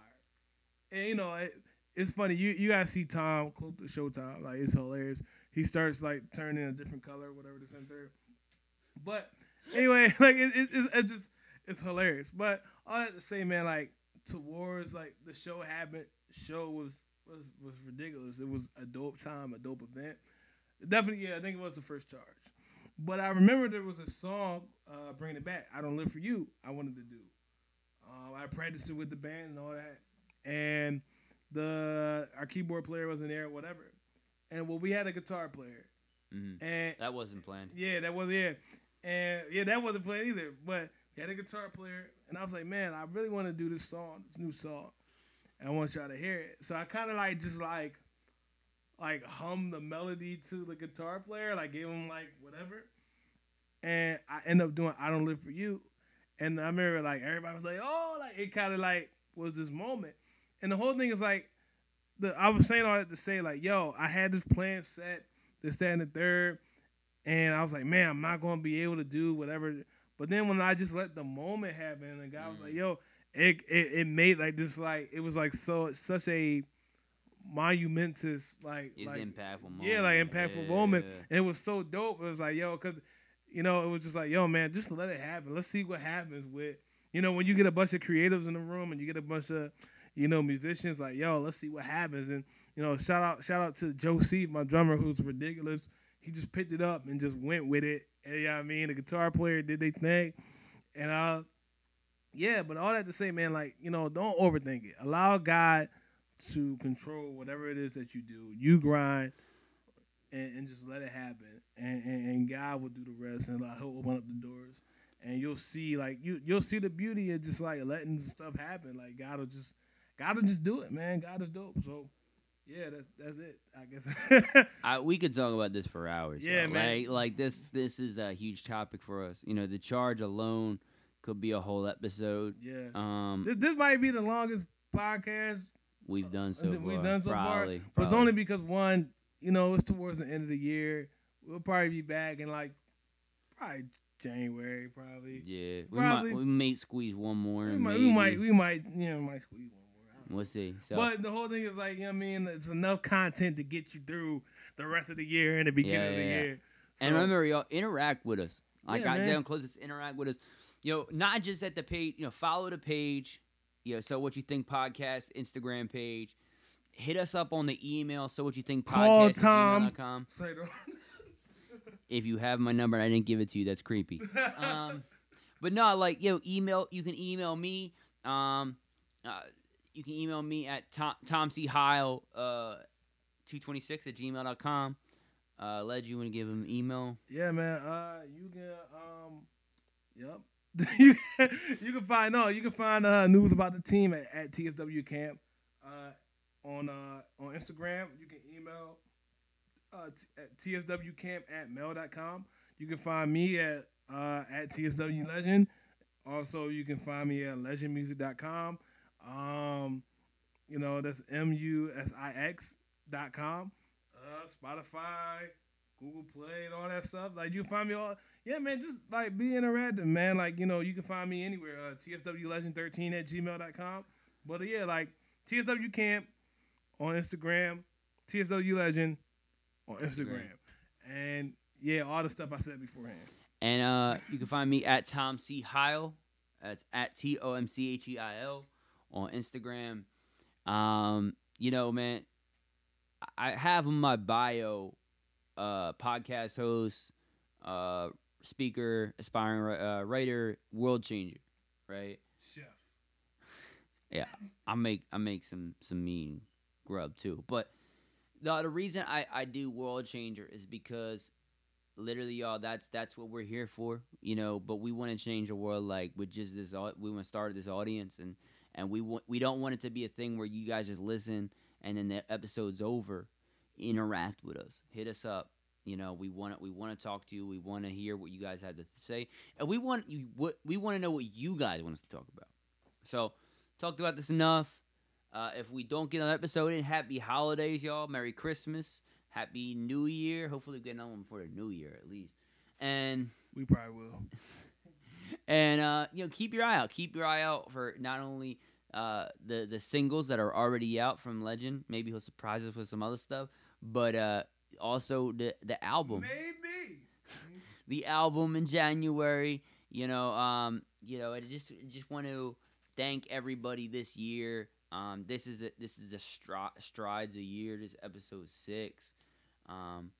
Speaker 2: And you know, it, it's funny. You you gotta see Tom close to Showtime. Like it's hilarious. He starts like turning a different color, whatever and third. But anyway, like it, it, it's, it's just it's hilarious. But all that to say, man, like towards like the show happened, show was was was ridiculous. It was a dope time, a dope event. Definitely, yeah, I think it was the first charge. But I remember there was a song, uh, "Bringing It Back." I don't live for you. I wanted to do. Um, I practiced it with the band and all that, and the our keyboard player wasn't there, whatever. And well, we had a guitar player,
Speaker 1: Mhm.
Speaker 2: and
Speaker 1: That wasn't planned.
Speaker 2: yeah, that was yeah, and yeah, that wasn't planned either. But we had a guitar player, and I was like, man, I really want to do this song, this new song, and I want y'all to hear it. So I kind of like just like, like hum the melody to the guitar player, like give him like whatever, and I end up doing "I Don't Live for You," and I remember like everybody was like, oh, like it kind of like was this moment, and the whole thing is like, the I was saying all that to say like, yo, I had this plan set, this, that, and the third. And I was like, man, I'm not gonna be able to do whatever. But then when I just let the moment happen, and God was like, mm. yo, it, it it made like this like it was like so such a monumentous like
Speaker 1: It's
Speaker 2: like
Speaker 1: impactful moment.
Speaker 2: yeah like impactful moment. And it was so dope. It was like yo, cause you know it was just like yo man, just let it happen. Let's see what happens with you know when you get a bunch of creatives in the room and you get a bunch of you know musicians like yo, let's see what happens. And you know shout out shout out to Joe C, my drummer, who's ridiculous. He just picked it up and just went with it. And you know I mean? The guitar player did they thing. And uh yeah, but all that to say, man, like, you know, don't overthink it. Allow God to control whatever it is that you do. You grind and, and just let it happen. And, and, and God will do the rest and like, he'll open up the doors. And you'll see like you you'll see the beauty of just like letting stuff happen. Like God will just Will just do it, man. God is dope. So yeah, that's that's it. I guess.
Speaker 1: I, we could talk about this for hours.
Speaker 2: Yeah,
Speaker 1: though.
Speaker 2: man.
Speaker 1: Like, like this, this is a huge topic for us. You know, the charge alone could be a whole episode.
Speaker 2: yeah.
Speaker 1: Um,
Speaker 2: This, this might be the longest podcast
Speaker 1: we've done so
Speaker 2: that
Speaker 1: far.
Speaker 2: we've done so far,
Speaker 1: probably,
Speaker 2: but it's only because one, you know, it's towards the end of the year. We'll probably be back in like probably January, probably.
Speaker 1: Yeah, we
Speaker 2: Probably-
Speaker 1: might we may squeeze one more.
Speaker 2: We might, we might, we might, you know, might squeeze one.
Speaker 1: We'll see. So
Speaker 2: But the whole thing is like, you know what I mean? It's enough content to get you through the rest of the year and the beginning
Speaker 1: Yeah,
Speaker 2: of the
Speaker 1: yeah, yeah.
Speaker 2: year.
Speaker 1: and remember, y'all interact with us. Like
Speaker 2: Yeah,
Speaker 1: I down close this, interact with us. You know, not just at the page. You know, follow the page. You know, so what you think podcast Instagram page. Hit us up on the email. So what you think
Speaker 2: Call
Speaker 1: podcast
Speaker 2: Tom.
Speaker 1: at gmail.com.
Speaker 2: Say
Speaker 1: If you have my number and I didn't give it to you, that's creepy. um, but no, like yo, email. You can email me. Um, uh, you can email me at Tom, Tom C Heil uh, two twenty six at gmail.com. Uh, Led, you want to give him email?
Speaker 2: Yeah, man. Uh, you can um, yep. you, can, you can find no, you can find uh news about the team at, at TSW Camp. Uh, on uh on Instagram, you can email uh t- at tswcamp at mail.com. You can find me at uh at TSW Legend. Also, you can find me at legendmusix.com. Um, you know that's m u s i x dot com. Uh, Spotify, Google Play, and all that stuff. Like you find me all. Yeah, man, just like be interactive, man. Like you know, you can find me anywhere. Uh, TSW Legend 13 at gmail.com. But uh, yeah, like TSW Camp on Instagram, TSW Legend on Instagram, and yeah, all the stuff I said beforehand.
Speaker 1: And uh, you can find me at Tom C Heil. That's at T O M C H E I L on Instagram. Um, you know, man, I have in my bio, uh, podcast host, uh, speaker, aspiring uh, writer, world changer, right?
Speaker 2: Chef.
Speaker 1: Yeah, I make I make some some mean grub too. But the the reason I I do world changer is because literally y'all that's that's what we're here for, you know. But we want to change the world like with just this. We want to start this audience and and we want we don't want it to be a thing where you guys just listen and then the episode's over. Interact with us, hit us up. You know, we want to we want to talk to you. We want to hear what you guys have to say, and we want you what we want to know what you guys want us to talk about. So talked about this enough. Uh, if we don't get an episode in, happy holidays, y'all. Merry Christmas. Happy New Year. Hopefully, we get another one before the New Year at least. And
Speaker 2: We probably will.
Speaker 1: And uh, you know, keep your eye out. Keep your eye out for not only uh, the the singles that are already out from Legend. Maybe he'll surprise us with some other stuff, but uh, also the the album
Speaker 2: Maybe.
Speaker 1: the album in January. You know, um, you know, I just just want to thank everybody this year. Um, this is a this is a stri- strides a year. This episode six. Um,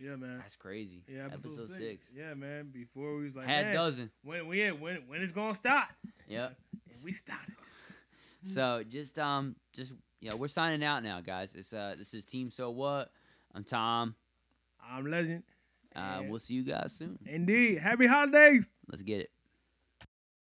Speaker 2: Yeah, man.
Speaker 1: that's crazy.
Speaker 2: Yeah, episode, six. Yeah, man. Before we was like,
Speaker 1: Had
Speaker 2: man,
Speaker 1: dozen.
Speaker 2: when we when when it's gonna start?
Speaker 1: Yep.
Speaker 2: And we started.
Speaker 1: So just um just yeah, we're signing out now, guys. It's uh this is Team So What. I'm Tom.
Speaker 2: I'm Legend.
Speaker 1: Uh, we'll see you guys soon.
Speaker 2: Indeed. Happy holidays.
Speaker 1: Let's get it.